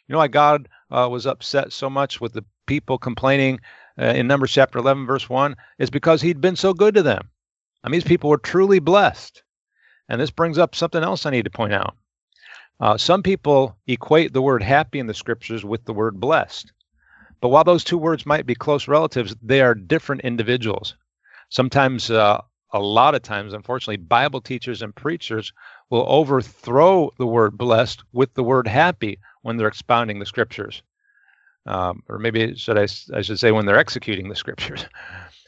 E: You know why God uh, was upset so much with the people complaining uh, in Numbers chapter 11, verse 1? Is because he'd been so good to them. I mean, these people were truly blessed. And this brings up something else I need to point out. Uh, some people equate the word happy in the scriptures with the word blessed. But while those two words might be close relatives, they are different individuals. Sometimes, uh, a lot of times, unfortunately, Bible teachers and preachers will overthrow the word blessed with the word happy when they're expounding the scriptures. Um, or maybe should I, I should say when they're executing the scriptures.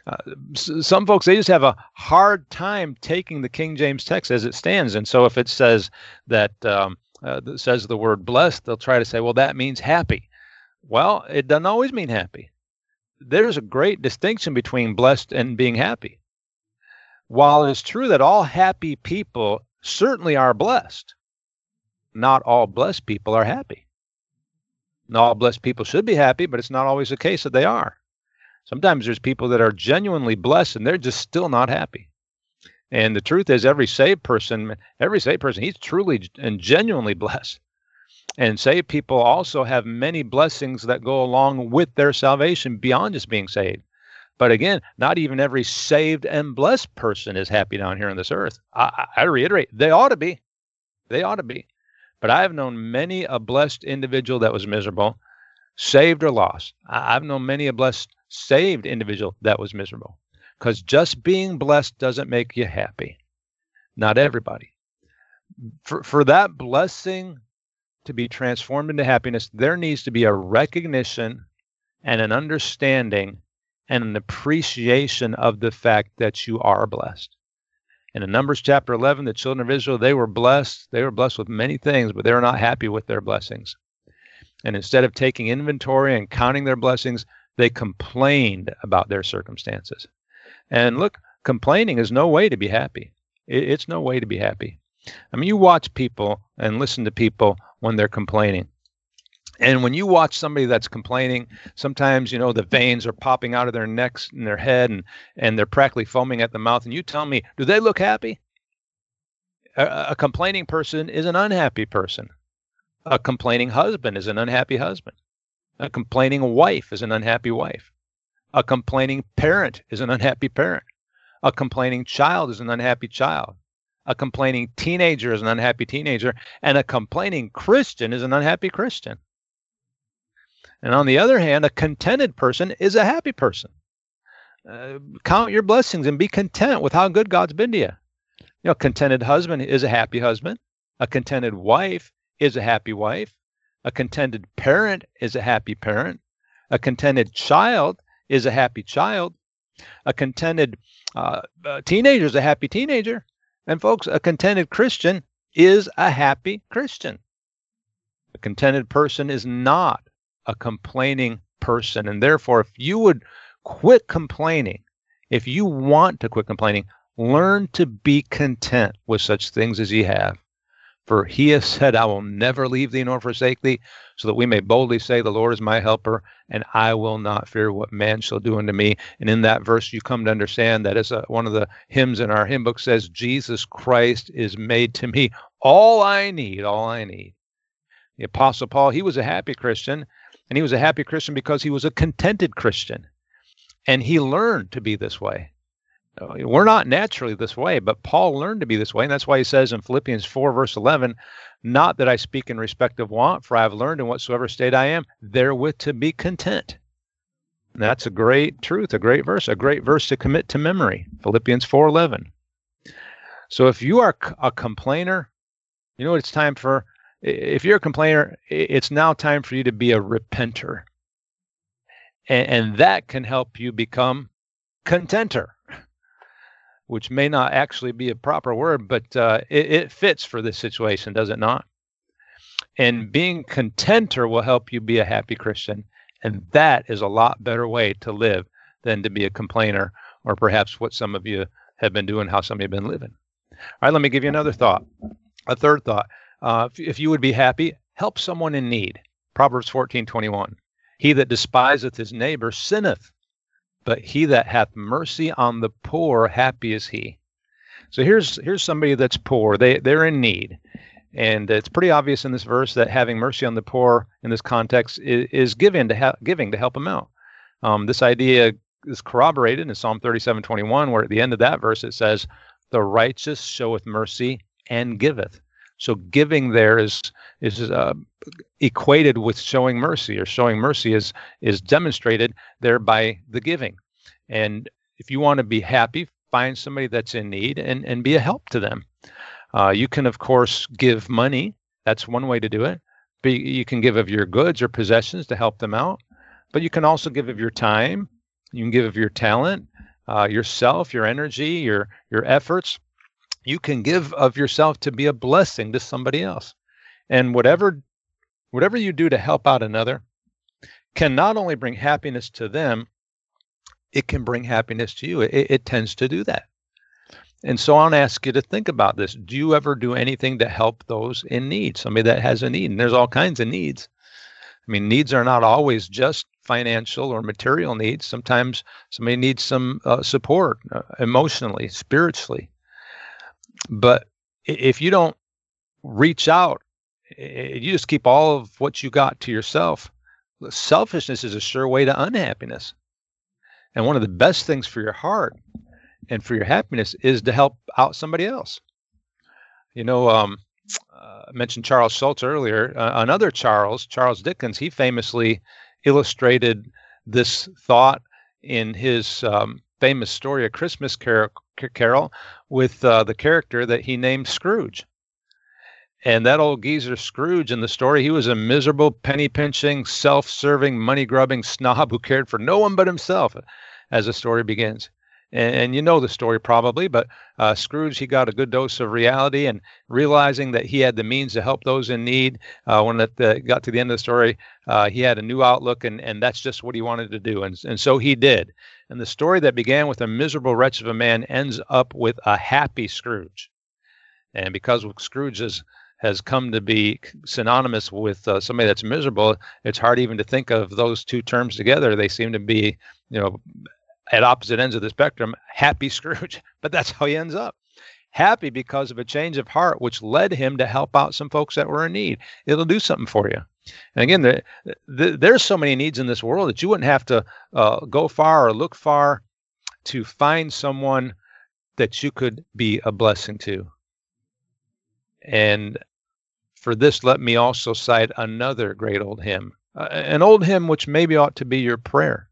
E: Uh, some folks they just have a hard time taking the King James text as it stands, and so if it says that um, uh, that says the word blessed, they'll try to say, well, that means happy. Well, it doesn't always mean happy. There's a great distinction between blessed and being happy. While it's true that all happy people certainly are blessed, not all blessed people are happy. Not all blessed people should be happy, but it's not always the case that they are. Sometimes there's people that are genuinely blessed and they're just still not happy. And the truth is, every saved person, every saved person, he's truly and genuinely blessed. And saved people also have many blessings that go along with their salvation beyond just being saved. But again, not even every saved and blessed person is happy down here on this earth. I, I I reiterate, they ought to be. They ought to be. But I have known many a blessed individual that was miserable, saved or lost. I've known many a blessed saved individual that was miserable. Because just being blessed doesn't make you happy. Not everybody. For, for that blessing to be transformed into happiness, there needs to be a recognition and an understanding and an appreciation of the fact that you are blessed. And in Numbers chapter 11, the children of Israel, they were blessed. They were blessed with many things, but they were not happy with their blessings. And instead of taking inventory and counting their blessings, they complained about their circumstances. And look, complaining is no way to be happy. It's no way to be happy. I mean, you watch people and listen to people when they're complaining. And when you watch somebody that's complaining, sometimes you know the veins are popping out of their necks and their head, and and they're practically foaming at the mouth. And you tell me, do they look happy? A, a complaining person is an unhappy person. A complaining husband is an unhappy husband. A complaining wife is an unhappy wife. A complaining parent is an unhappy parent. A complaining child is an unhappy child. A complaining teenager is an unhappy teenager. And a complaining Christian is an unhappy Christian. And on the other hand, a contented person is a happy person. Uh, count your blessings and be content with how good God's been to you. You know, a contented husband is a happy husband. A contented wife is a happy wife. A contented parent is a happy parent. A contented child is a happy child. A contented uh, uh, teenager is a happy teenager. And folks, a contented Christian is a happy Christian. A contented person is not a complaining person. And therefore, if you would quit complaining, if you want to quit complaining, learn to be content with such things as ye have. For he has said, I will never leave thee nor forsake thee, so that we may boldly say, The Lord is my helper, and I will not fear what man shall do unto me. And in that verse, you come to understand that as a, one of the hymns in our hymn book says, Jesus Christ is made to me all I need, all I need. The Apostle Paul, he was a happy Christian, and he was a happy Christian because he was a contented Christian. And he learned to be this way. Uh, we're not naturally this way, but Paul learned to be this way. And that's why he says in Philippians 4, verse 11, Not that I speak in respect of want, for I have learned in whatsoever state I am, therewith to be content. And that's a great truth, a great verse, a great verse to commit to memory. Philippians 4:11. So if you are a complainer, you know what it's time for? If you're a complainer, it's now time for you to be a repenter. And, and that can help you become contenter (laughs) which may not actually be a proper word, but uh, it, it fits for this situation, does it not? And being contenter will help you be a happy Christian. And that is a lot better way to live than to be a complainer or perhaps what some of you have been doing, how some of you have been living. All right, let me give you another thought. A third thought. Uh, if, if you would be happy, help someone in need. Proverbs 14 21. He that despiseth his neighbor sinneth but he that hath mercy on the poor, happy is he. So here's here's somebody that's poor. They they're in need. And it's pretty obvious in this verse that having mercy on the poor in this context is, is giving to ha- giving to help them out. Um, this idea is corroborated in Psalm 37:21, where at the end of that verse it says, "The righteous showeth mercy and giveth." So giving there is is uh, equated with showing mercy, or showing mercy is is demonstrated there by the giving. And if you want to be happy, find somebody that's in need and and be a help to them. Uh, you can of course give money. That's one way to do it. But you can give of your goods or possessions to help them out. But you can also give of your time. You can give of your talent, uh, yourself, your energy, your your efforts you can give of yourself to be a blessing to somebody else. And whatever whatever you do to help out another can not only bring happiness to them it can bring happiness to you. It, it tends to do that. And so i'll ask you to think about this. Do you ever do anything to help those in need? Somebody that has a need and there's all kinds of needs. I mean needs are not always just financial or material needs. Sometimes somebody needs some uh, support uh, emotionally spiritually but if you don't reach out, you just keep all of what you got to yourself. Selfishness is a sure way to unhappiness. And one of the best things for your heart and for your happiness is to help out somebody else. You know, um, uh, I mentioned Charles Schulz earlier. Uh, another Charles, Charles Dickens, he famously illustrated this thought in his um, famous story, A Christmas Carol, Carol with uh, the character that he named Scrooge. And that old geezer Scrooge in the story, he was a miserable, penny pinching, self serving, money grubbing snob who cared for no one but himself, as the story begins. And, and you know the story probably, but uh, Scrooge, he got a good dose of reality and realizing that he had the means to help those in need. Uh, when it uh, got to the end of the story, uh, he had a new outlook, and, and that's just what he wanted to do. And, and so he did. And the story that began with a miserable wretch of a man ends up with a happy Scrooge. And because Scrooge is, has come to be synonymous with uh, somebody that's miserable, it's hard even to think of those two terms together. They seem to be, you know, at opposite ends of the spectrum. Happy Scrooge, (laughs) but that's how he ends up. Happy because of a change of heart, which led him to help out some folks that were in need. It'll do something for you. And again, the, the, there's so many needs in this world that you wouldn't have to uh, go far or look far to find someone that you could be a blessing to. And for this, let me also cite another great old hymn, uh, an old hymn which maybe ought to be your prayer.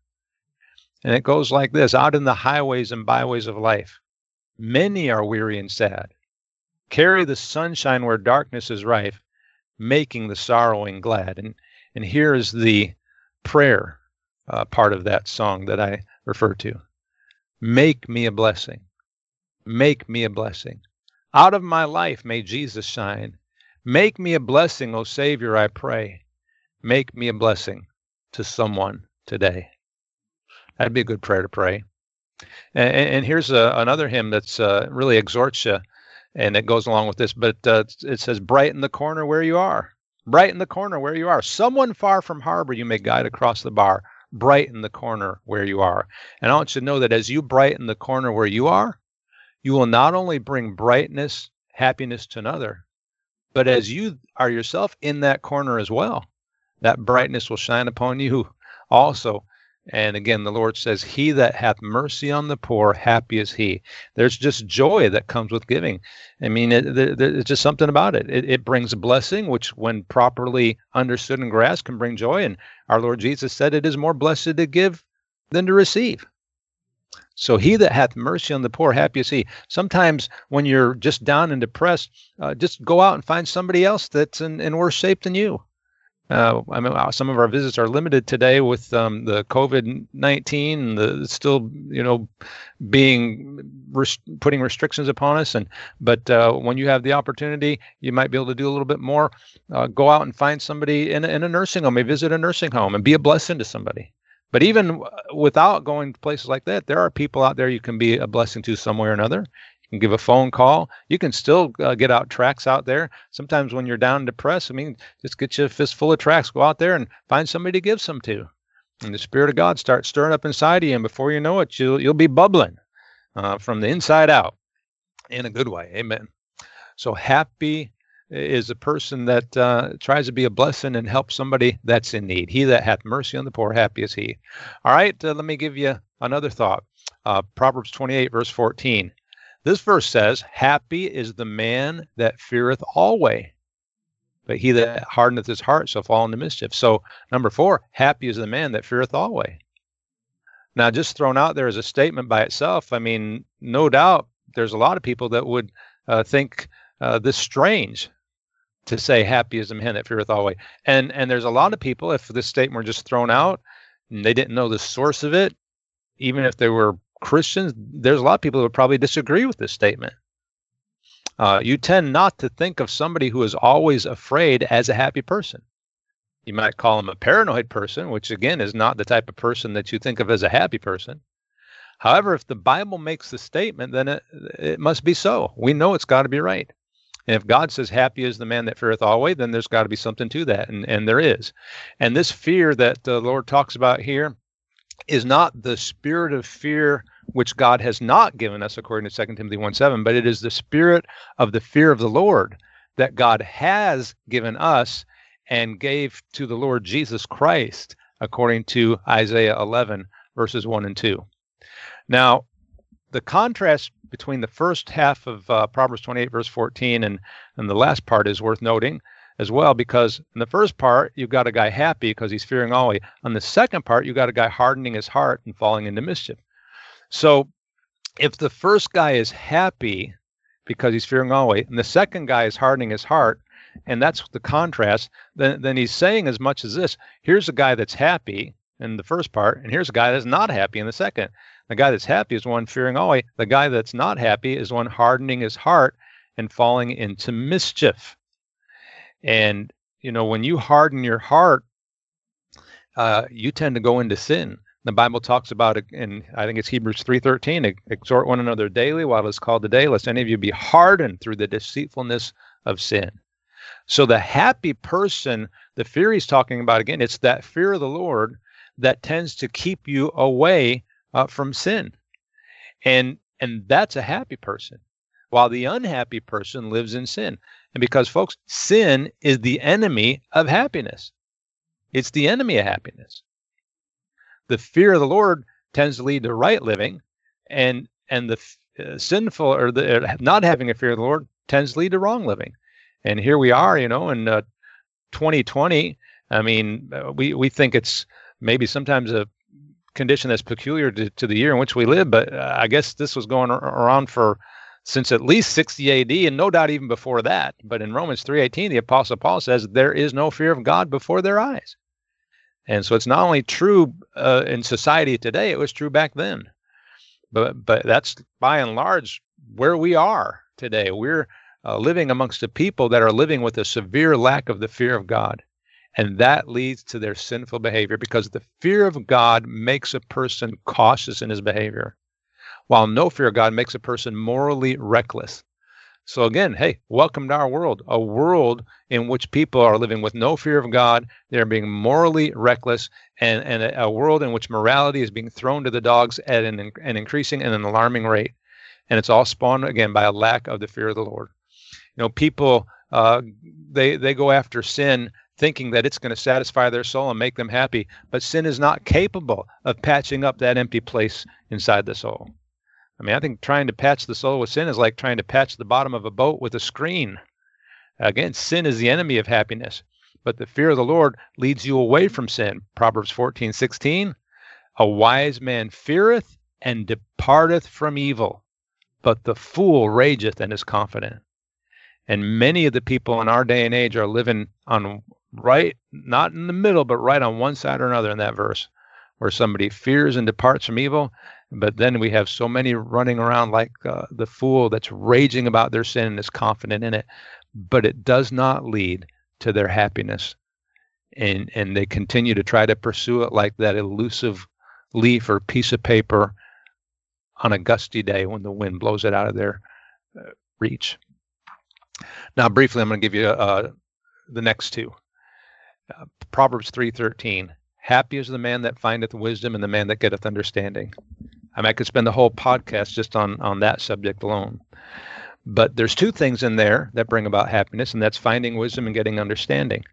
E: And it goes like this Out in the highways and byways of life, many are weary and sad. Carry the sunshine where darkness is rife, making the sorrowing glad. And, and here is the prayer uh, part of that song that I refer to Make me a blessing. Make me a blessing. Out of my life may Jesus shine. Make me a blessing, O Savior, I pray. Make me a blessing to someone today. That'd be a good prayer to pray. And, and here's a, another hymn that's uh, really exhorts you, and it goes along with this. But uh, it says, "Bright in the corner where you are, bright in the corner where you are. Someone far from harbor you may guide across the bar. Bright in the corner where you are." And I want you to know that as you brighten the corner where you are, you will not only bring brightness, happiness to another, but as you are yourself in that corner as well, that brightness will shine upon you also and again, the Lord says, He that hath mercy on the poor, happy is he. There's just joy that comes with giving. I mean, it, it's just something about it. it. It brings a blessing, which, when properly understood and grasped, can bring joy. And our Lord Jesus said, It is more blessed to give than to receive. So he that hath mercy on the poor, happy is he. Sometimes when you're just down and depressed, uh, just go out and find somebody else that's in, in worse shape than you. Uh, I mean, some of our visits are limited today with um, the COVID nineteen, the still, you know, being putting restrictions upon us. And but uh, when you have the opportunity, you might be able to do a little bit more. Uh, go out and find somebody in in a nursing home. Maybe visit a nursing home and be a blessing to somebody. But even without going to places like that, there are people out there you can be a blessing to some way or another. You can give a phone call. You can still uh, get out tracks out there. Sometimes when you're down and depressed, I mean, just get you a fistful of tracks. Go out there and find somebody to give some to. And the Spirit of God starts stirring up inside of you, and before you know it, you'll you'll be bubbling uh, from the inside out, in a good way. Amen. So happy is a person that uh, tries to be a blessing and help somebody that's in need. He that hath mercy on the poor, happy is he. All right, uh, let me give you another thought. Uh, Proverbs 28, verse 14. This verse says, Happy is the man that feareth alway, but he that hardeneth his heart shall fall into mischief. So, number four, happy is the man that feareth alway. Now, just thrown out there as a statement by itself, I mean, no doubt there's a lot of people that would uh, think uh, this strange to say happy is the man that feareth alway. And and there's a lot of people, if this statement were just thrown out and they didn't know the source of it, even if they were Christians, there's a lot of people who probably disagree with this statement. Uh, you tend not to think of somebody who is always afraid as a happy person. You might call him a paranoid person, which again is not the type of person that you think of as a happy person. However, if the Bible makes the statement, then it, it must be so. We know it's got to be right. And if God says, Happy is the man that feareth always, then there's got to be something to that. And, and there is. And this fear that the Lord talks about here is not the spirit of fear which God has not given us, according to 2 Timothy 1 7, but it is the spirit of the fear of the Lord that God has given us and gave to the Lord Jesus Christ, according to Isaiah 11, verses 1 and 2. Now, the contrast between the first half of uh, Proverbs 28, verse 14, and, and the last part is worth noting as well because in the first part you've got a guy happy because he's fearing always. On the second part you've got a guy hardening his heart and falling into mischief. So if the first guy is happy because he's fearing always and the second guy is hardening his heart and that's the contrast then, then he's saying as much as this here's a guy that's happy in the first part and here's a guy that's not happy in the second. The guy that's happy is one fearing always. The guy that's not happy is one hardening his heart and falling into mischief and you know, when you harden your heart, uh, you tend to go into sin. The Bible talks about it, and I think it's Hebrews three thirteen. Exhort one another daily while it's called today, lest any of you be hardened through the deceitfulness of sin. So the happy person, the fear he's talking about again, it's that fear of the Lord that tends to keep you away uh, from sin, and and that's a happy person. While the unhappy person lives in sin. And because, folks, sin is the enemy of happiness, it's the enemy of happiness. The fear of the Lord tends to lead to right living, and and the uh, sinful or the uh, not having a fear of the Lord tends to lead to wrong living. And here we are, you know, in uh, 2020, I mean, uh, we we think it's maybe sometimes a condition that's peculiar to, to the year in which we live, but uh, I guess this was going around for since at least 60 AD, and no doubt even before that. But in Romans 3:18, the Apostle Paul says there is no fear of God before their eyes, and so it's not only true uh, in society today; it was true back then. But but that's by and large where we are today. We're uh, living amongst a people that are living with a severe lack of the fear of God. And that leads to their sinful behavior because the fear of God makes a person cautious in his behavior, while no fear of God makes a person morally reckless. So, again, hey, welcome to our world, a world in which people are living with no fear of God. They're being morally reckless, and, and a, a world in which morality is being thrown to the dogs at an, an increasing and an alarming rate. And it's all spawned, again, by a lack of the fear of the Lord. You know, people, uh, they, they go after sin thinking that it's going to satisfy their soul and make them happy. But sin is not capable of patching up that empty place inside the soul. I mean, I think trying to patch the soul with sin is like trying to patch the bottom of a boat with a screen. Again, sin is the enemy of happiness, but the fear of the Lord leads you away from sin. Proverbs 14, 16. A wise man feareth and departeth from evil, but the fool rageth and is confident. And many of the people in our day and age are living on right, not in the middle, but right on one side or another in that verse, where somebody fears and departs from evil. But then we have so many running around like uh, the fool that's raging about their sin and is confident in it, but it does not lead to their happiness. And, and they continue to try to pursue it like that elusive leaf or piece of paper on a gusty day when the wind blows it out of their uh, reach. Now, briefly, I'm going to give you uh, the next two. Uh, Proverbs 3:13. Happy is the man that findeth wisdom and the man that getteth understanding. I mean, I could spend the whole podcast just on on that subject alone. But there's two things in there that bring about happiness, and that's finding wisdom and getting understanding.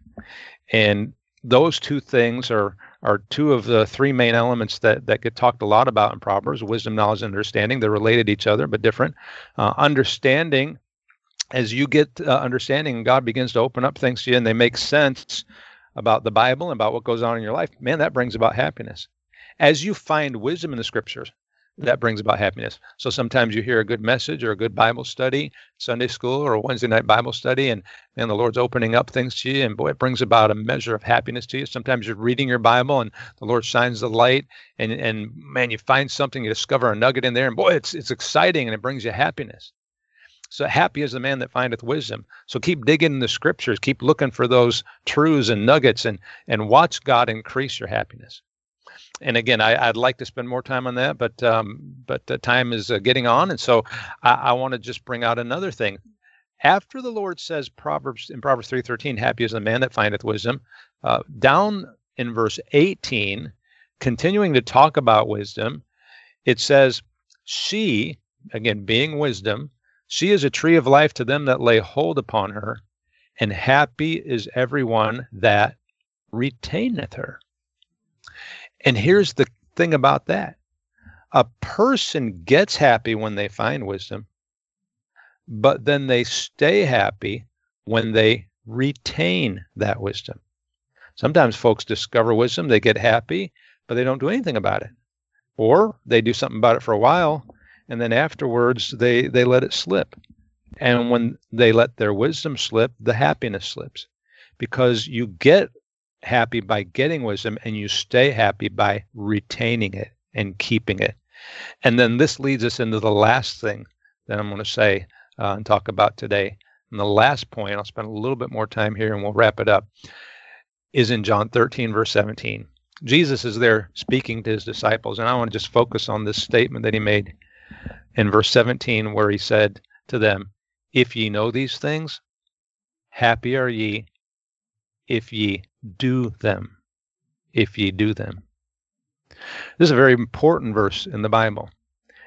E: And those two things are are two of the three main elements that that get talked a lot about in Proverbs: wisdom, knowledge, and understanding. They're related to each other, but different. Uh, understanding, as you get uh, understanding, God begins to open up things to you, and they make sense about the Bible and about what goes on in your life, man, that brings about happiness. As you find wisdom in the scriptures, that brings about happiness. So sometimes you hear a good message or a good Bible study, Sunday school or a Wednesday night Bible study, and and the Lord's opening up things to you, and boy, it brings about a measure of happiness to you. Sometimes you're reading your Bible and the Lord shines the light, and and man, you find something, you discover a nugget in there, and boy, it's it's exciting and it brings you happiness. So happy is the man that findeth wisdom. So keep digging in the scriptures, keep looking for those truths and nuggets, and and watch God increase your happiness. And again, I, would like to spend more time on that, but um, but uh, time is uh, getting on, and so I, I want to just bring out another thing. After the Lord says Proverbs in Proverbs three thirteen, "Happy is the man that findeth wisdom," uh, down in verse eighteen, continuing to talk about wisdom, it says, "She, again being wisdom, she is a tree of life to them that lay hold upon her, and happy is everyone that retaineth her. And here's the thing about that a person gets happy when they find wisdom, but then they stay happy when they retain that wisdom. Sometimes folks discover wisdom, they get happy, but they don't do anything about it. Or they do something about it for a while, and then afterwards they they let it slip and when they let their wisdom slip the happiness slips because you get happy by getting wisdom and you stay happy by retaining it and keeping it. And then this leads us into the last thing that i'm going to say uh, and talk about today. And the last point i'll spend a little bit more time here and we'll wrap it up is in john 13 verse 17 jesus is there speaking to his disciples and i want to just focus on this statement that he made in verse 17, where he said to them, If ye know these things, happy are ye if ye do them. If ye do them. This is a very important verse in the Bible.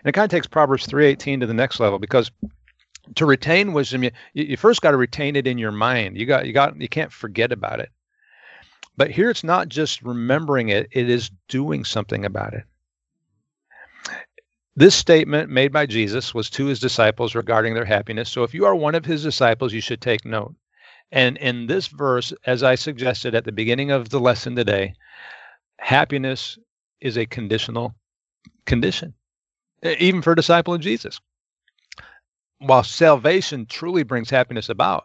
E: And it kind of takes Proverbs 3:18 to the next level because to retain wisdom, you, you first got to retain it in your mind. You got you got you can't forget about it. But here it's not just remembering it, it is doing something about it. This statement made by Jesus was to his disciples regarding their happiness. So if you are one of his disciples, you should take note. And in this verse, as I suggested at the beginning of the lesson today, happiness is a conditional condition, even for a disciple of Jesus. While salvation truly brings happiness about,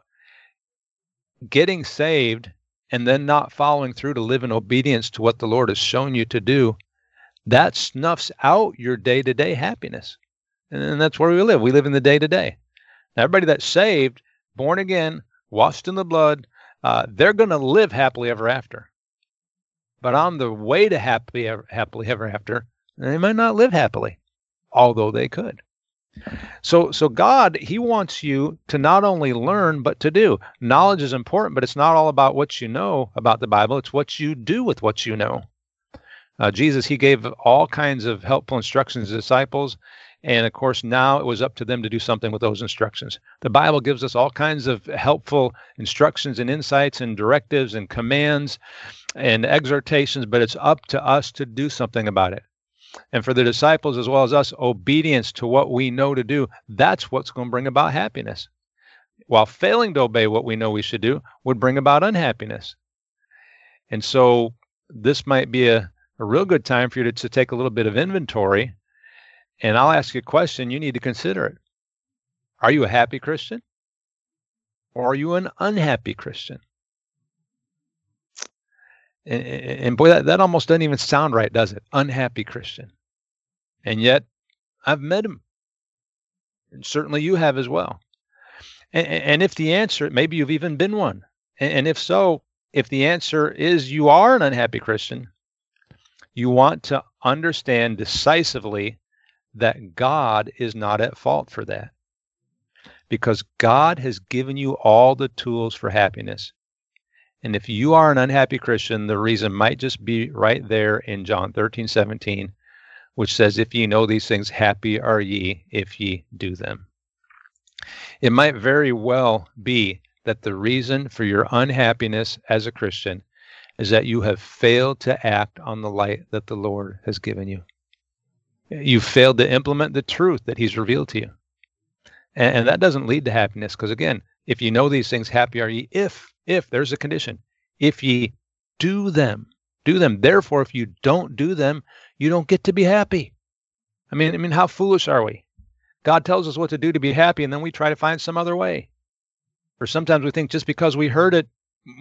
E: getting saved and then not following through to live in obedience to what the Lord has shown you to do, that snuffs out your day to day happiness. And that's where we live. We live in the day to day. Now, Everybody that's saved, born again, washed in the blood, uh, they're going to live happily ever after. But on the way to happy, ever, happily ever after, they might not live happily, although they could. So, so God, He wants you to not only learn but to do. Knowledge is important, but it's not all about what you know about the Bible. It's what you do with what you know. Uh, Jesus, He gave all kinds of helpful instructions to disciples, and of course, now it was up to them to do something with those instructions. The Bible gives us all kinds of helpful instructions and insights and directives and commands and exhortations, but it's up to us to do something about it. And for the disciples as well as us, obedience to what we know to do, that's what's going to bring about happiness. While failing to obey what we know we should do would bring about unhappiness. And so this might be a, a real good time for you to, to take a little bit of inventory. And I'll ask you a question. You need to consider it. Are you a happy Christian? Or are you an unhappy Christian? And, and boy, that, that almost doesn't even sound right, does it? Unhappy Christian. And yet, I've met him. And certainly you have as well. And, and if the answer, maybe you've even been one. And, and if so, if the answer is you are an unhappy Christian, you want to understand decisively that God is not at fault for that. Because God has given you all the tools for happiness. And if you are an unhappy Christian, the reason might just be right there in John 13, 17, which says, If ye know these things, happy are ye if ye do them. It might very well be that the reason for your unhappiness as a Christian is that you have failed to act on the light that the Lord has given you. You've failed to implement the truth that He's revealed to you. And, and that doesn't lead to happiness because, again, if you know these things, happy are ye if if there's a condition, if ye do them, do them. Therefore, if you don't do them, you don't get to be happy. I mean, I mean, how foolish are we? God tells us what to do to be happy, and then we try to find some other way. Or sometimes we think just because we heard it,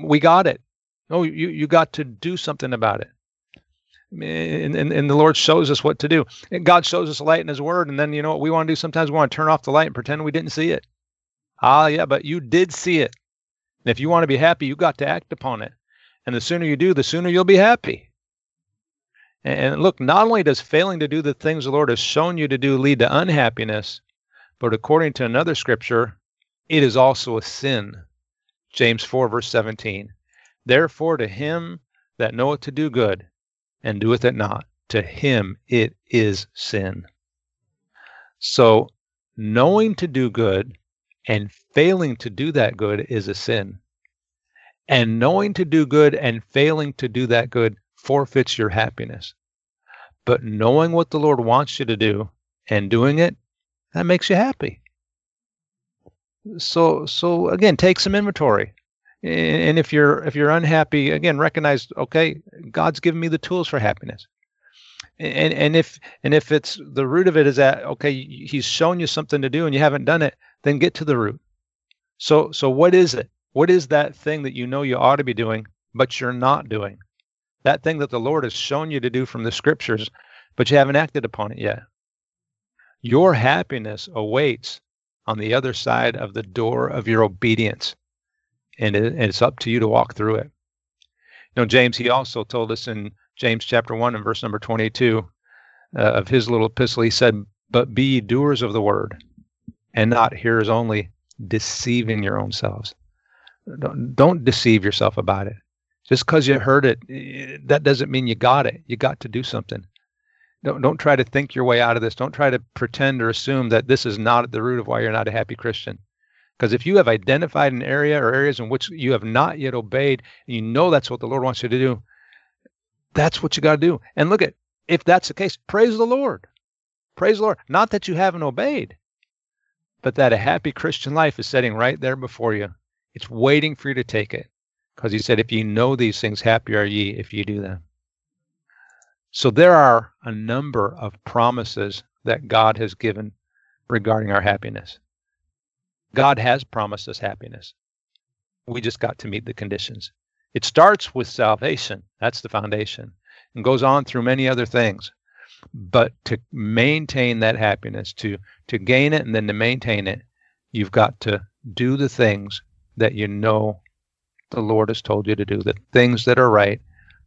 E: we got it. No, you you got to do something about it. And, and, and the Lord shows us what to do. And God shows us a light in His Word, and then you know what we want to do? Sometimes we want to turn off the light and pretend we didn't see it. Ah, yeah, but you did see it. And if you want to be happy, you got to act upon it. And the sooner you do, the sooner you'll be happy. And look, not only does failing to do the things the Lord has shown you to do lead to unhappiness, but according to another scripture, it is also a sin. James 4, verse 17. Therefore, to him that knoweth to do good and doeth it not, to him it is sin. So, knowing to do good and failing to do that good is a sin. And knowing to do good and failing to do that good forfeits your happiness. But knowing what the Lord wants you to do and doing it, that makes you happy. So so again, take some inventory. And if you're if you're unhappy, again, recognize, okay, God's given me the tools for happiness. And and if and if it's the root of it is that okay, he's shown you something to do and you haven't done it, then get to the root. So so what is it? What is that thing that you know you ought to be doing, but you're not doing? That thing that the Lord has shown you to do from the scriptures, but you haven't acted upon it yet. Your happiness awaits on the other side of the door of your obedience. And, it, and it's up to you to walk through it. You know, James, he also told us in James chapter 1 and verse number 22 uh, of his little epistle, he said, But be doers of the word and not hearers only, deceiving your own selves. Don't, don't deceive yourself about it. Just because you heard it, that doesn't mean you got it. You got to do something. Don't, don't try to think your way out of this. Don't try to pretend or assume that this is not at the root of why you're not a happy Christian. Because if you have identified an area or areas in which you have not yet obeyed, and you know that's what the Lord wants you to do, that's what you got to do. And look at if that's the case, praise the Lord. Praise the Lord. Not that you haven't obeyed, but that a happy Christian life is sitting right there before you. It's waiting for you to take it. Because he said, if you know these things, happy are ye if you do them. So there are a number of promises that God has given regarding our happiness. God has promised us happiness. We just got to meet the conditions. It starts with salvation. That's the foundation and goes on through many other things. But to maintain that happiness, to to gain it and then to maintain it, you've got to do the things that you know the Lord has told you to do, the things that are right,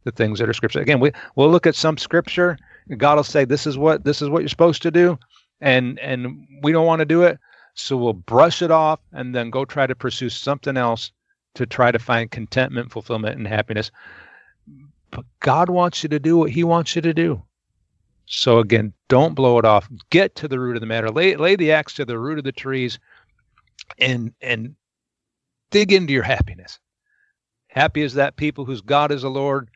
E: the things that are scripture. Again, we we'll look at some scripture. God will say, "This is what this is what you're supposed to do," and and we don't want to do it, so we'll brush it off and then go try to pursue something else to try to find contentment, fulfillment, and happiness. But God wants you to do what He wants you to do. So again, don't blow it off. Get to the root of the matter. Lay lay the axe to the root of the trees, and and dig into your happiness. Happy is that people whose God is the Lord.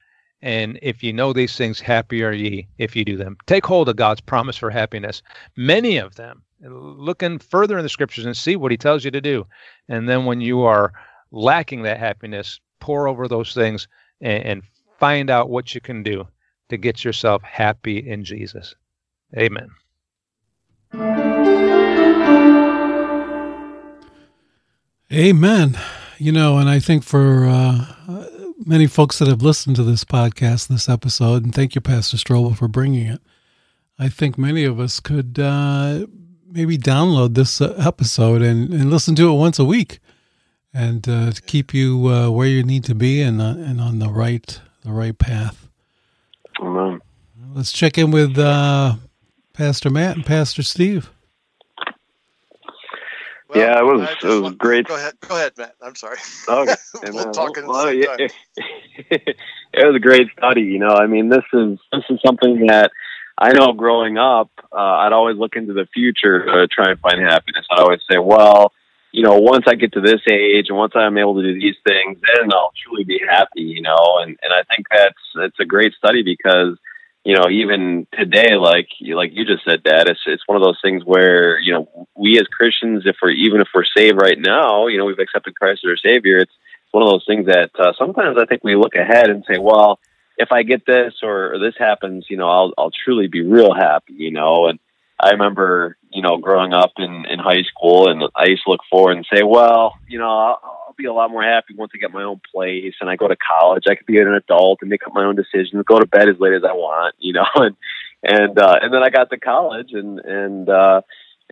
E: And if you know these things, happy are ye if you do them. Take hold of God's promise for happiness. Many of them. Looking further in the scriptures and see what he tells you to do. And then when you are lacking that happiness, pour over those things and, and find out what you can do to get yourself happy in Jesus. Amen.
B: Amen. You know, and I think for uh, many folks that have listened to this podcast, this episode, and thank you, Pastor Strobel, for bringing it. I think many of us could uh, maybe download this uh, episode and, and listen to it once a week, and uh, to keep you uh, where you need to be and uh, and on the right the right path.
F: Amen.
B: Let's check in with uh, Pastor Matt and Pastor Steve.
D: Well,
F: Yeah, it was- it was
D: want-
F: great.
D: Go ahead, go ahead, Matt. I'm sorry. (laughs)
F: Okay.
D: we'll talk in the
F: Well,
D: same
F: yeah,
D: time. (laughs)
F: it was a great study. You know, I mean, this is this is something that I know growing up, uh, I'd always look into the future to try and find happiness. I'd always say, well, you know, once I get to this age and once I'm able to do these things, then I'll truly be happy. You know, and and I think that's it's a great study because you know even today, like you like you just said, Dad, it's it's one of those things where you know we as Christians, if we're even if we're saved right now, you know, we've accepted Christ as our Savior. It's one of those things that uh, sometimes I think we look ahead and say, well, if I get this or, or this happens, you know, I'll I'll truly be real happy, you know. And I remember, you know, growing up in in high school, and I used to look forward and say, well, you know, I'll, I'll be a lot more happy once I get my own place and I go to college. I could be an adult and make up my own decisions, go to bed as late as I want, you know. (laughs) And and uh, and then I got to college and and uh,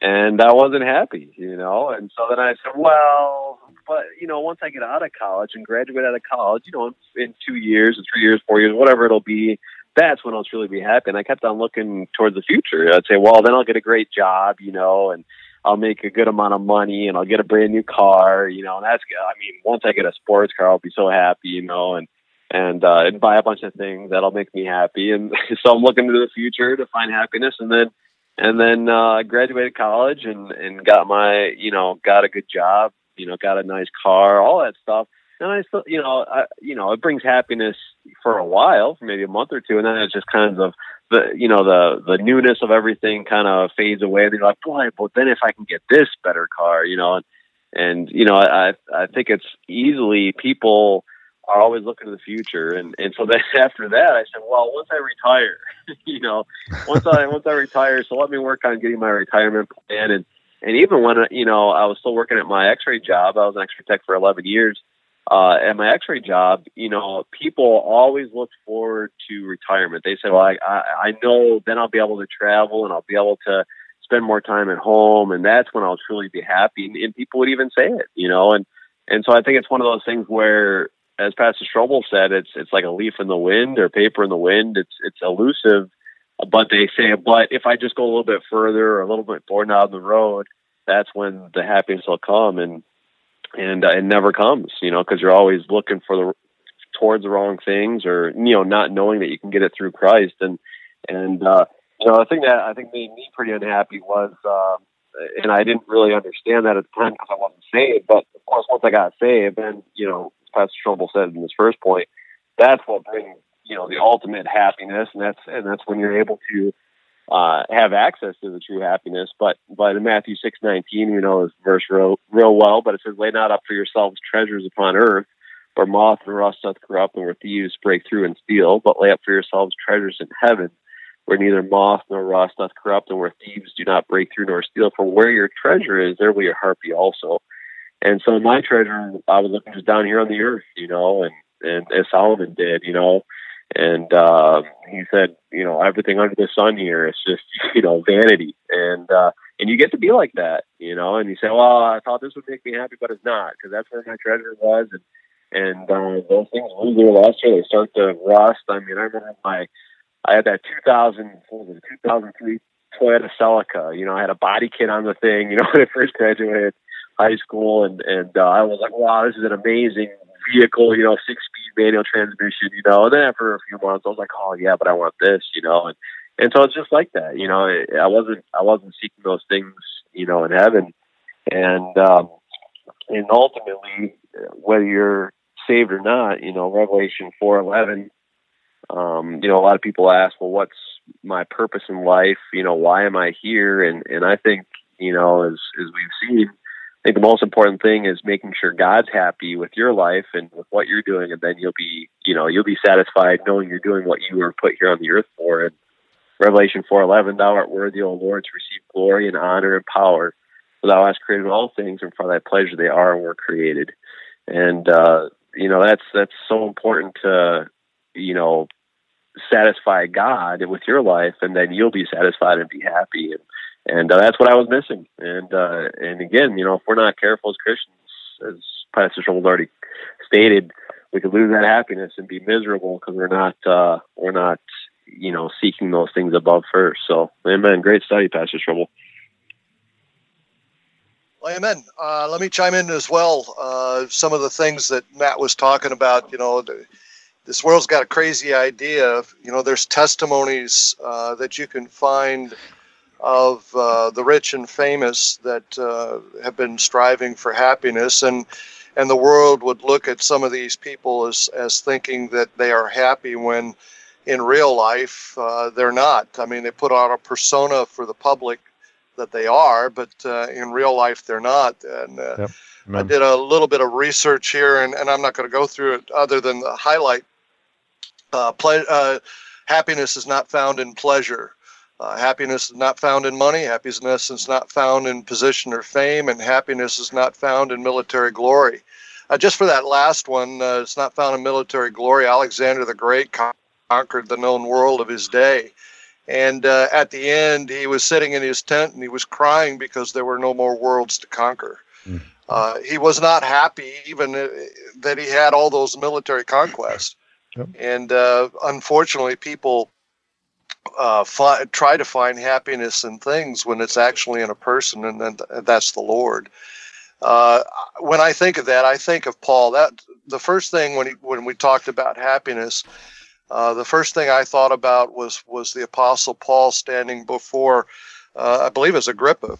F: and I wasn't happy, you know. And so then I said, well, but you know, once I get out of college and graduate out of college, you know, in, in two years, or three years, four years, whatever it'll be, that's when I'll truly be happy. And I kept on looking towards the future. I'd say, well, then I'll get a great job, you know, and I'll make a good amount of money, and I'll get a brand new car, you know. And that's, I mean, once I get a sports car, I'll be so happy, you know, and and uh, and buy a bunch of things that'll make me happy. And (laughs) so I'm looking to the future to find happiness, and then and then uh, I graduated college and and got my you know got a good job, you know, got a nice car, all that stuff. And I still, you know, I, you know, it brings happiness for a while, for maybe a month or two, and then it just kind of the, you know, the the newness of everything kind of fades away. And you're like, boy, but then if I can get this better car, you know, and and you know, I I think it's easily people are always looking to the future, and and so then (laughs) after that, I said, well, once I retire, (laughs) you know, once I once I retire, so let me work on getting my retirement plan, and and even when you know I was still working at my X-ray job, I was an X-ray tech for 11 years. Uh, at my X-ray job, you know, people always look forward to retirement. They say, "Well, I, I I know then I'll be able to travel and I'll be able to spend more time at home, and that's when I'll truly be happy." And, and people would even say it, you know, and and so I think it's one of those things where as Pastor Strobel said, it's it's like a leaf in the wind or paper in the wind. It's it's elusive, but they say, but if I just go a little bit further or a little bit more down the road, that's when the happiness will come, and and uh, it never comes, you know, because you're always looking for the towards the wrong things, or you know, not knowing that you can get it through Christ, and and uh, you know, the thing that I think made me pretty unhappy was. Uh, and I didn't really understand that at the time because I wasn't saved. But of course, once I got saved, then you know, Pastor Strobel said in his first point, that's what brings you know the ultimate happiness, and that's and that's when you're able to uh, have access to the true happiness. But but in Matthew six nineteen, we know this verse real real well. But it says, "Lay not up for yourselves treasures upon earth, where moth and rust doth corrupt, and where thieves break through and steal. But lay up for yourselves treasures in heaven." Where neither moth nor rust doth corrupt, and where thieves do not break through nor steal. For where your treasure is, there will your heart be also. And so my treasure, I was looking just down here on the earth, you know, and and as Solomon did, you know, and uh, he said, you know, everything under the sun here is just, (laughs) you know, vanity, and uh, and you get to be like that, you know, and you say, well, I thought this would make me happy, but it's not, because that's where my treasure was, and and uh, those things lose their luster, they start to rust. I mean, I remember my, I had that 2000, what was it, 2003 Toyota Celica, you know, I had a body kit on the thing, you know, (laughs) when I first graduated high school, and and uh, I was like, wow, this is an amazing vehicle, you know, six speed manual transmission, you know. And then after a few months, I was like, oh yeah, but I want this, you know. And and so it's just like that, you know. I wasn't I wasn't seeking those things, you know, in heaven, and um, and ultimately, whether you're saved or not, you know, Revelation four eleven. Um, you know, a lot of people ask, well, what's my purpose in life? You know, why am I here? And and I think, you know, as as we've seen, think the most important thing is making sure God's happy with your life and with what you're doing, and then you'll be, you know, you'll be satisfied knowing you're doing what you were put here on the earth for. And Revelation four eleven, Thou art worthy, O Lord, to receive glory and honor and power. For Thou hast created all things, and for Thy pleasure they are and were created. And uh, you know that's that's so important to, you know, satisfy God with your life, and then you'll be satisfied and be happy. And and uh, that's what I was missing. And uh, and again, you know, if we're not careful as Christians, as Pastor Schultz already stated, we could lose that happiness and be miserable because we're not uh, we're not you know seeking those things above first. So, amen. Great study, Pastor Strobel.
D: Well, amen. Uh, let me chime in as well. Uh, some of the things that Matt was talking about, you know, this world's got a crazy idea. You know, there's testimonies uh, that you can find of uh, the rich and famous that uh, have been striving for happiness. And and the world would look at some of these people as as thinking that they are happy when in real life uh, they're not. I mean they put on a persona for the public that they are but uh, in real life they're not. And uh, yep. i did a little bit of research here and, and i'm not going to go through it other than the highlight. Uh, ple- happiness is not found in pleasure uh, happiness is not found in money. Happiness is not found in position or fame, and happiness is not found in military glory. Uh, just for that last one, uh, it's not found in military glory. Alexander the Great conquered the known world of his day. And uh, at the end, he was sitting in his tent and he was crying because there were no more worlds to conquer. Mm. Uh, he was not happy, even uh, that he had all those military conquests. Yep. And unfortunately, people uh, fi- try to find happiness in things when it's actually in a person, and, then that's the Lord. Uh, when I think of that, I think of Paul. That the first thing when he, when we talked about happiness, uh, the first thing I thought about was was the Apostle Paul standing before, uh, I believe, as Agrippa,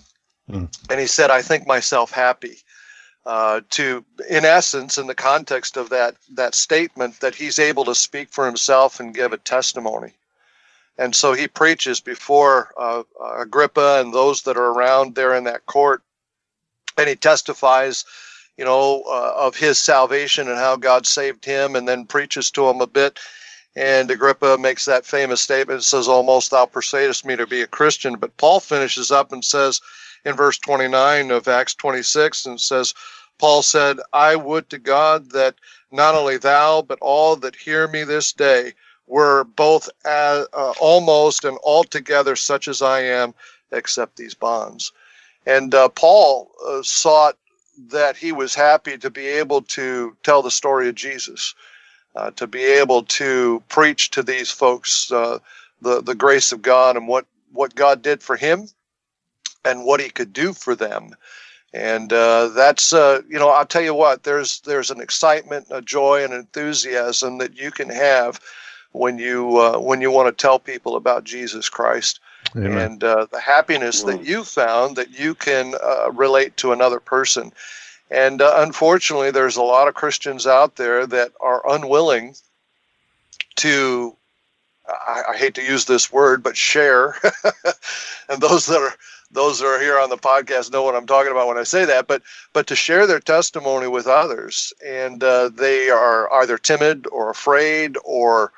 D: mm. and he said, "I think myself happy." Uh, to, in essence, in the context of that that statement, that he's able to speak for himself and give a testimony. And so he preaches before uh, Agrippa and those that are around there in that court. And he testifies, you know, uh, of his salvation and how God saved him, and then preaches to him a bit. And Agrippa makes that famous statement, says, Almost thou persuadest me to be a Christian. But Paul finishes up and says in verse 29 of Acts 26 and says, Paul said, I would to God that not only thou, but all that hear me this day were both as, uh, almost and altogether such as I am, except these bonds. And uh, Paul uh, sought that he was happy to be able to tell the story of Jesus, uh, to be able to preach to these folks uh, the the grace of God and what what God did for him, and what He could do for them. And uh, that's you know I'll tell you what there's there's an excitement, a joy, and enthusiasm that you can have when you uh, when you want to tell people about Jesus Christ Amen. and uh, the happiness that you found that you can uh, relate to another person. And uh, unfortunately, there's a lot of Christians out there that are unwilling to I, I hate to use this word, but share. (laughs) and those that are those that are here on the podcast know what I'm talking about when I say that. But but to share their testimony with others, and uh, they are either timid or afraid or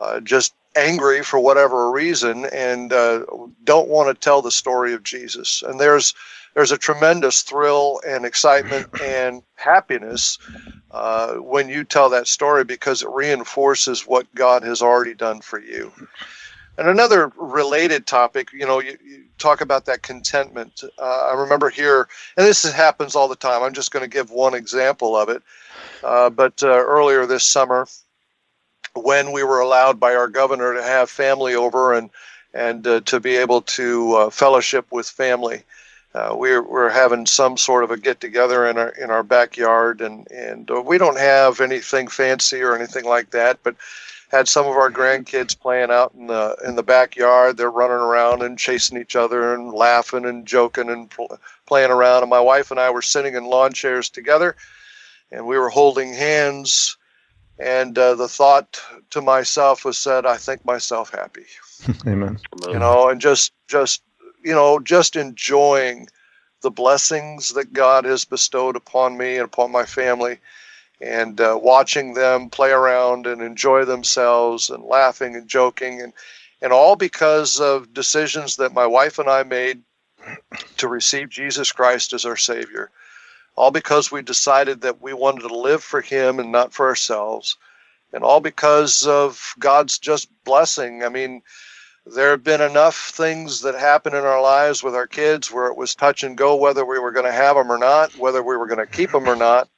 D: uh, just angry for whatever reason, and uh, don't want to tell the story of Jesus. And there's there's a tremendous thrill and excitement (clears throat) and happiness uh, when you tell that story because it reinforces what God has already done for you. And another related topic, you know, you, you talk about that contentment. Uh, I remember here, and this happens all the time. I'm just going to give one example of it. Uh, but uh, earlier this summer, when we were allowed by our governor to have family over and and uh, to be able to uh, fellowship with family, uh, we're we're having some sort of a get together in our in our backyard, and and we don't have anything fancy or anything like that, but had some of our grandkids playing out in the in the backyard. They're running around and chasing each other and laughing and joking and pl- playing around. And my wife and I were sitting in lawn chairs together, and we were holding hands. And uh, the thought to myself was said, "I think myself happy." (laughs)
E: Amen.
D: You know, and just just you know just enjoying the blessings that God has bestowed upon me and upon my family and uh, watching them play around and enjoy themselves and laughing and joking and and all because of decisions that my wife and I made to receive Jesus Christ as our savior all because we decided that we wanted to live for him and not for ourselves and all because of God's just blessing. I mean there have been enough things that happen in our lives with our kids where it was touch and go whether we were going to have them or not whether we were going to keep them or not.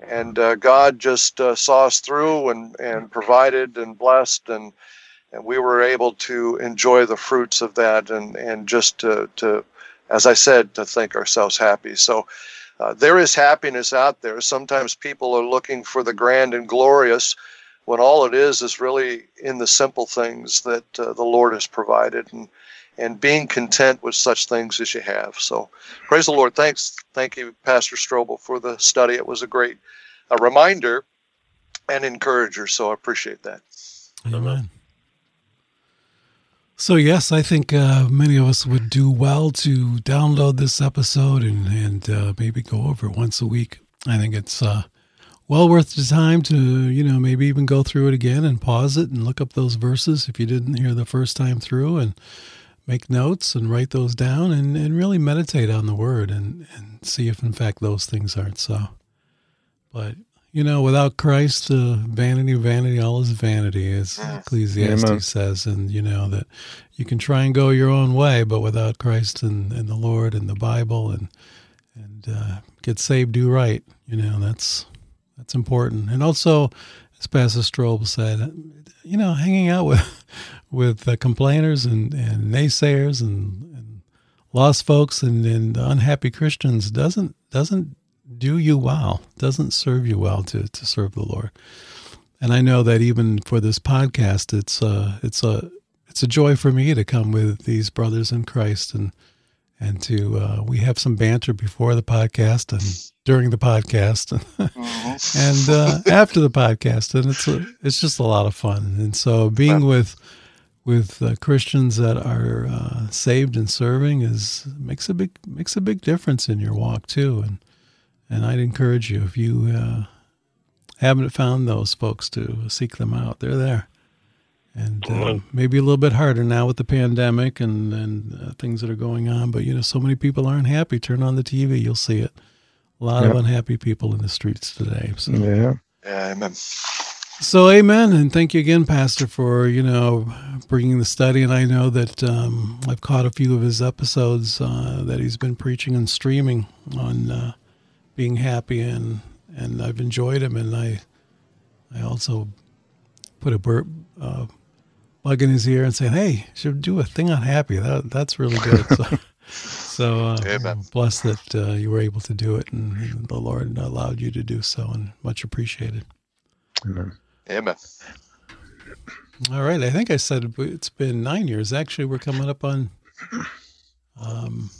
D: And uh, God just uh, saw us through and, and provided and blessed and and we were able to enjoy the fruits of that and and just to, to as I said to think ourselves happy. So uh, there is happiness out there sometimes people are looking for the grand and glorious when all it is is really in the simple things that uh, the Lord has provided and and being content with such things as you have. So, praise the Lord. Thanks, thank you, Pastor Strobel, for the study. It was a great a reminder and encourager. So, I appreciate that.
B: Amen. So yes, I think uh, many of us would do well to download this episode and and uh, maybe go over it once a week. I think it's uh, well worth the time to you know maybe even go through it again and pause it and look up those verses if you didn't hear the first time through and make notes and write those down and, and really meditate on the word and, and see if in fact those things aren't so. But you know, without Christ, uh, vanity vanity, all is vanity, as Ecclesiastes
E: Amen.
B: says, and you know that you can try and go your own way, but without Christ and, and the Lord and the Bible and and uh, get saved, do right. You know, that's that's important. And also, as Pastor Strobel said, you know, hanging out with (laughs) with uh, complainers and, and naysayers and, and lost folks and, and unhappy Christians doesn't doesn't do you well, doesn't serve you well to, to serve the Lord. And I know that even for this podcast, it's a it's a it's a joy for me to come with these brothers in Christ and and to uh, we have some banter before the podcast and during the podcast (laughs) and uh, after the podcast, and it's a, it's just a lot of fun. And so being with with uh, Christians that are uh, saved and serving is makes a big makes a big difference in your walk too. And and I'd encourage you if you uh, haven't found those folks to seek them out. They're there, and uh, maybe a little bit harder now with the pandemic and and uh, things that are going on. But you know, so many people aren't happy. Turn on the TV, you'll see it. A lot of unhappy people in the streets today. So.
E: Yeah.
D: Yeah, amen.
B: So, amen, and thank you again, Pastor, for you know bringing the study. And I know that um, I've caught a few of his episodes uh, that he's been preaching and streaming on uh, being happy, and and I've enjoyed him. And I I also put a bur- uh, bug in his ear and said, "Hey, you should do a thing on happy. That that's really good." So, (laughs) so uh,
D: Amen.
B: I'm blessed that uh, you were able to do it, and, and the Lord allowed you to do so, and much appreciated.
E: Amen.
D: Amen.
B: All right, I think I said it's been nine years. Actually, we're coming up on, um,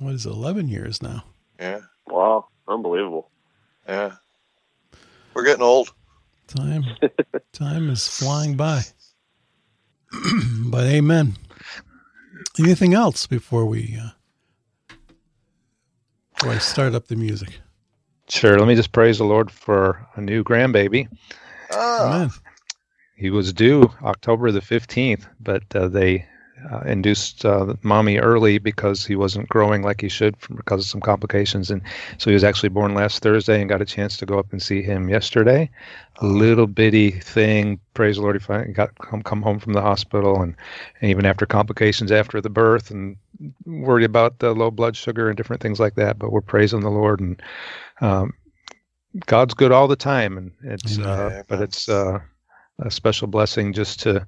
B: what is it, eleven years now?
D: Yeah,
F: Wow, unbelievable.
D: yeah. We're getting old.
B: Time, (laughs) time is flying by. (clears throat) but amen. Anything else before we uh, before I start up the music?
E: Sure. Let me just praise the Lord for a new grandbaby.
D: Ah,
B: Amen.
E: He was due October the 15th, but uh, they uh, induced uh, mommy early because he wasn't growing like he should from, because of some complications. And so he was actually born last Thursday and got a chance to go up and see him yesterday. A little bitty thing. Praise the Lord. He finally got come, come home from the hospital and, and even after complications after the birth and worried about the low blood sugar and different things like that. But we're praising the Lord and um, God's good all the time. And it's,
B: Amen.
E: uh, but it's, uh, a special blessing just to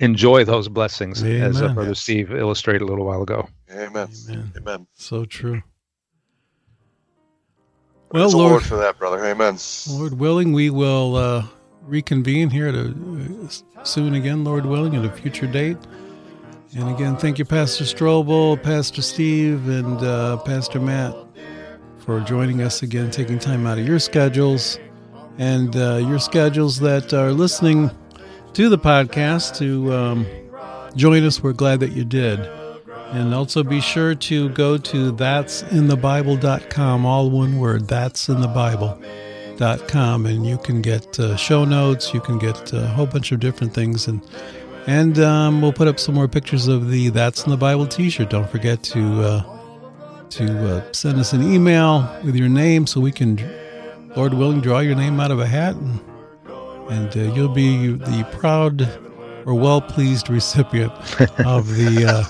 E: enjoy those blessings, as uh,
B: Amen.
E: Brother Steve illustrated a little while ago.
D: amen.
B: Amen.
D: Amen.
B: So true. Well,
D: the
B: Lord,
D: Lord for that, brother. Amen.
B: Lord willing, we will uh, reconvene here to uh, soon again, Lord willing, at a future date. And again, thank you, Pastor Strobel, Pastor Steve, and uh, Pastor Matt for joining us again, taking time out of your schedules and uh, your schedules that are listening to the podcast to um, join us. We're glad that you did. And also be sure to go to that'sinthebible.com, all one word, that'sinthebible.com, and you can get uh, show notes, you can get a whole bunch of different things. And and um, we'll put up some more pictures of the That's in the Bible t shirt. Don't forget to, uh, to uh, send us an email with your name so we can, Lord willing, draw your name out of a hat. And, and uh, you'll be the proud or well pleased recipient of the. Uh,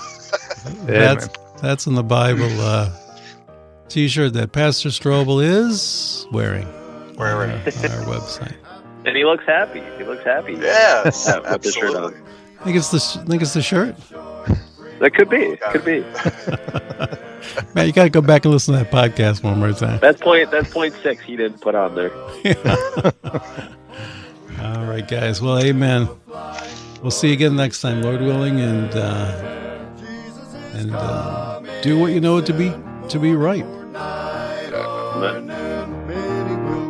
B: (laughs) that's that's in the Bible uh, T-shirt that Pastor Strobel is wearing.
D: Wearing.
B: on our, on our website.
F: And he looks happy. He looks happy.
D: Yes, (laughs)
F: Yeah, with the shirt on.
B: I think it's the sh- I think it's the shirt.
F: That could be. Could be. (laughs)
B: Man, you got to go back and listen to that podcast one more time.
F: That's point. That's point six. He didn't put on there.
B: All right, guys. Well, amen. We'll see you again next time, Lord willing, and uh, and uh, do what you know it to be to be right.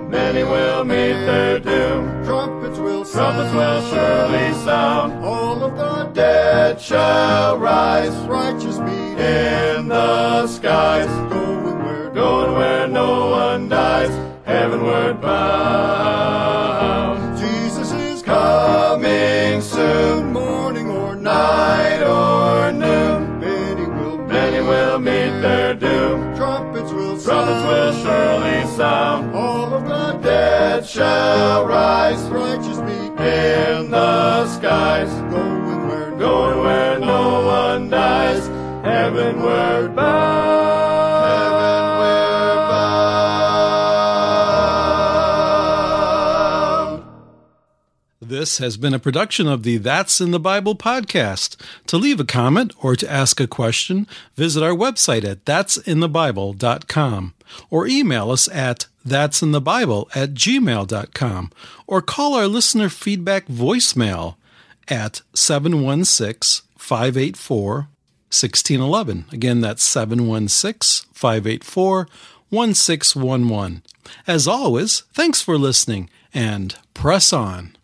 C: Many will meet their doom. Trumpets will. Trumpets will surely sound. All of the dead shall rise. Righteous meet in the skies. Going where, going where no one dies. Heavenward bound. Dead shall rise. Righteous meet in the skies. Going where, going where no one dies. Heavenward bound.
B: This has been a production of the That's in the Bible podcast. To leave a comment or to ask a question, visit our website at that'sinthebible.com or email us at that'sinthebible at gmail.com or call our listener feedback voicemail at 716 584 1611. Again, that's 716 584 1611. As always, thanks for listening and press on.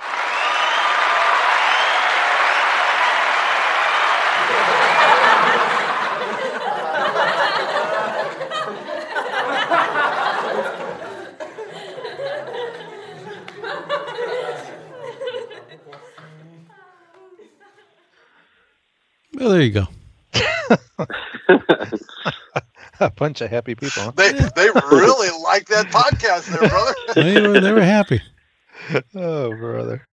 B: Well, there you go. (laughs)
E: a bunch of happy people. Huh?
D: They they really like that podcast there, brother.
B: They were, they were happy. (laughs)
E: Oh, brother.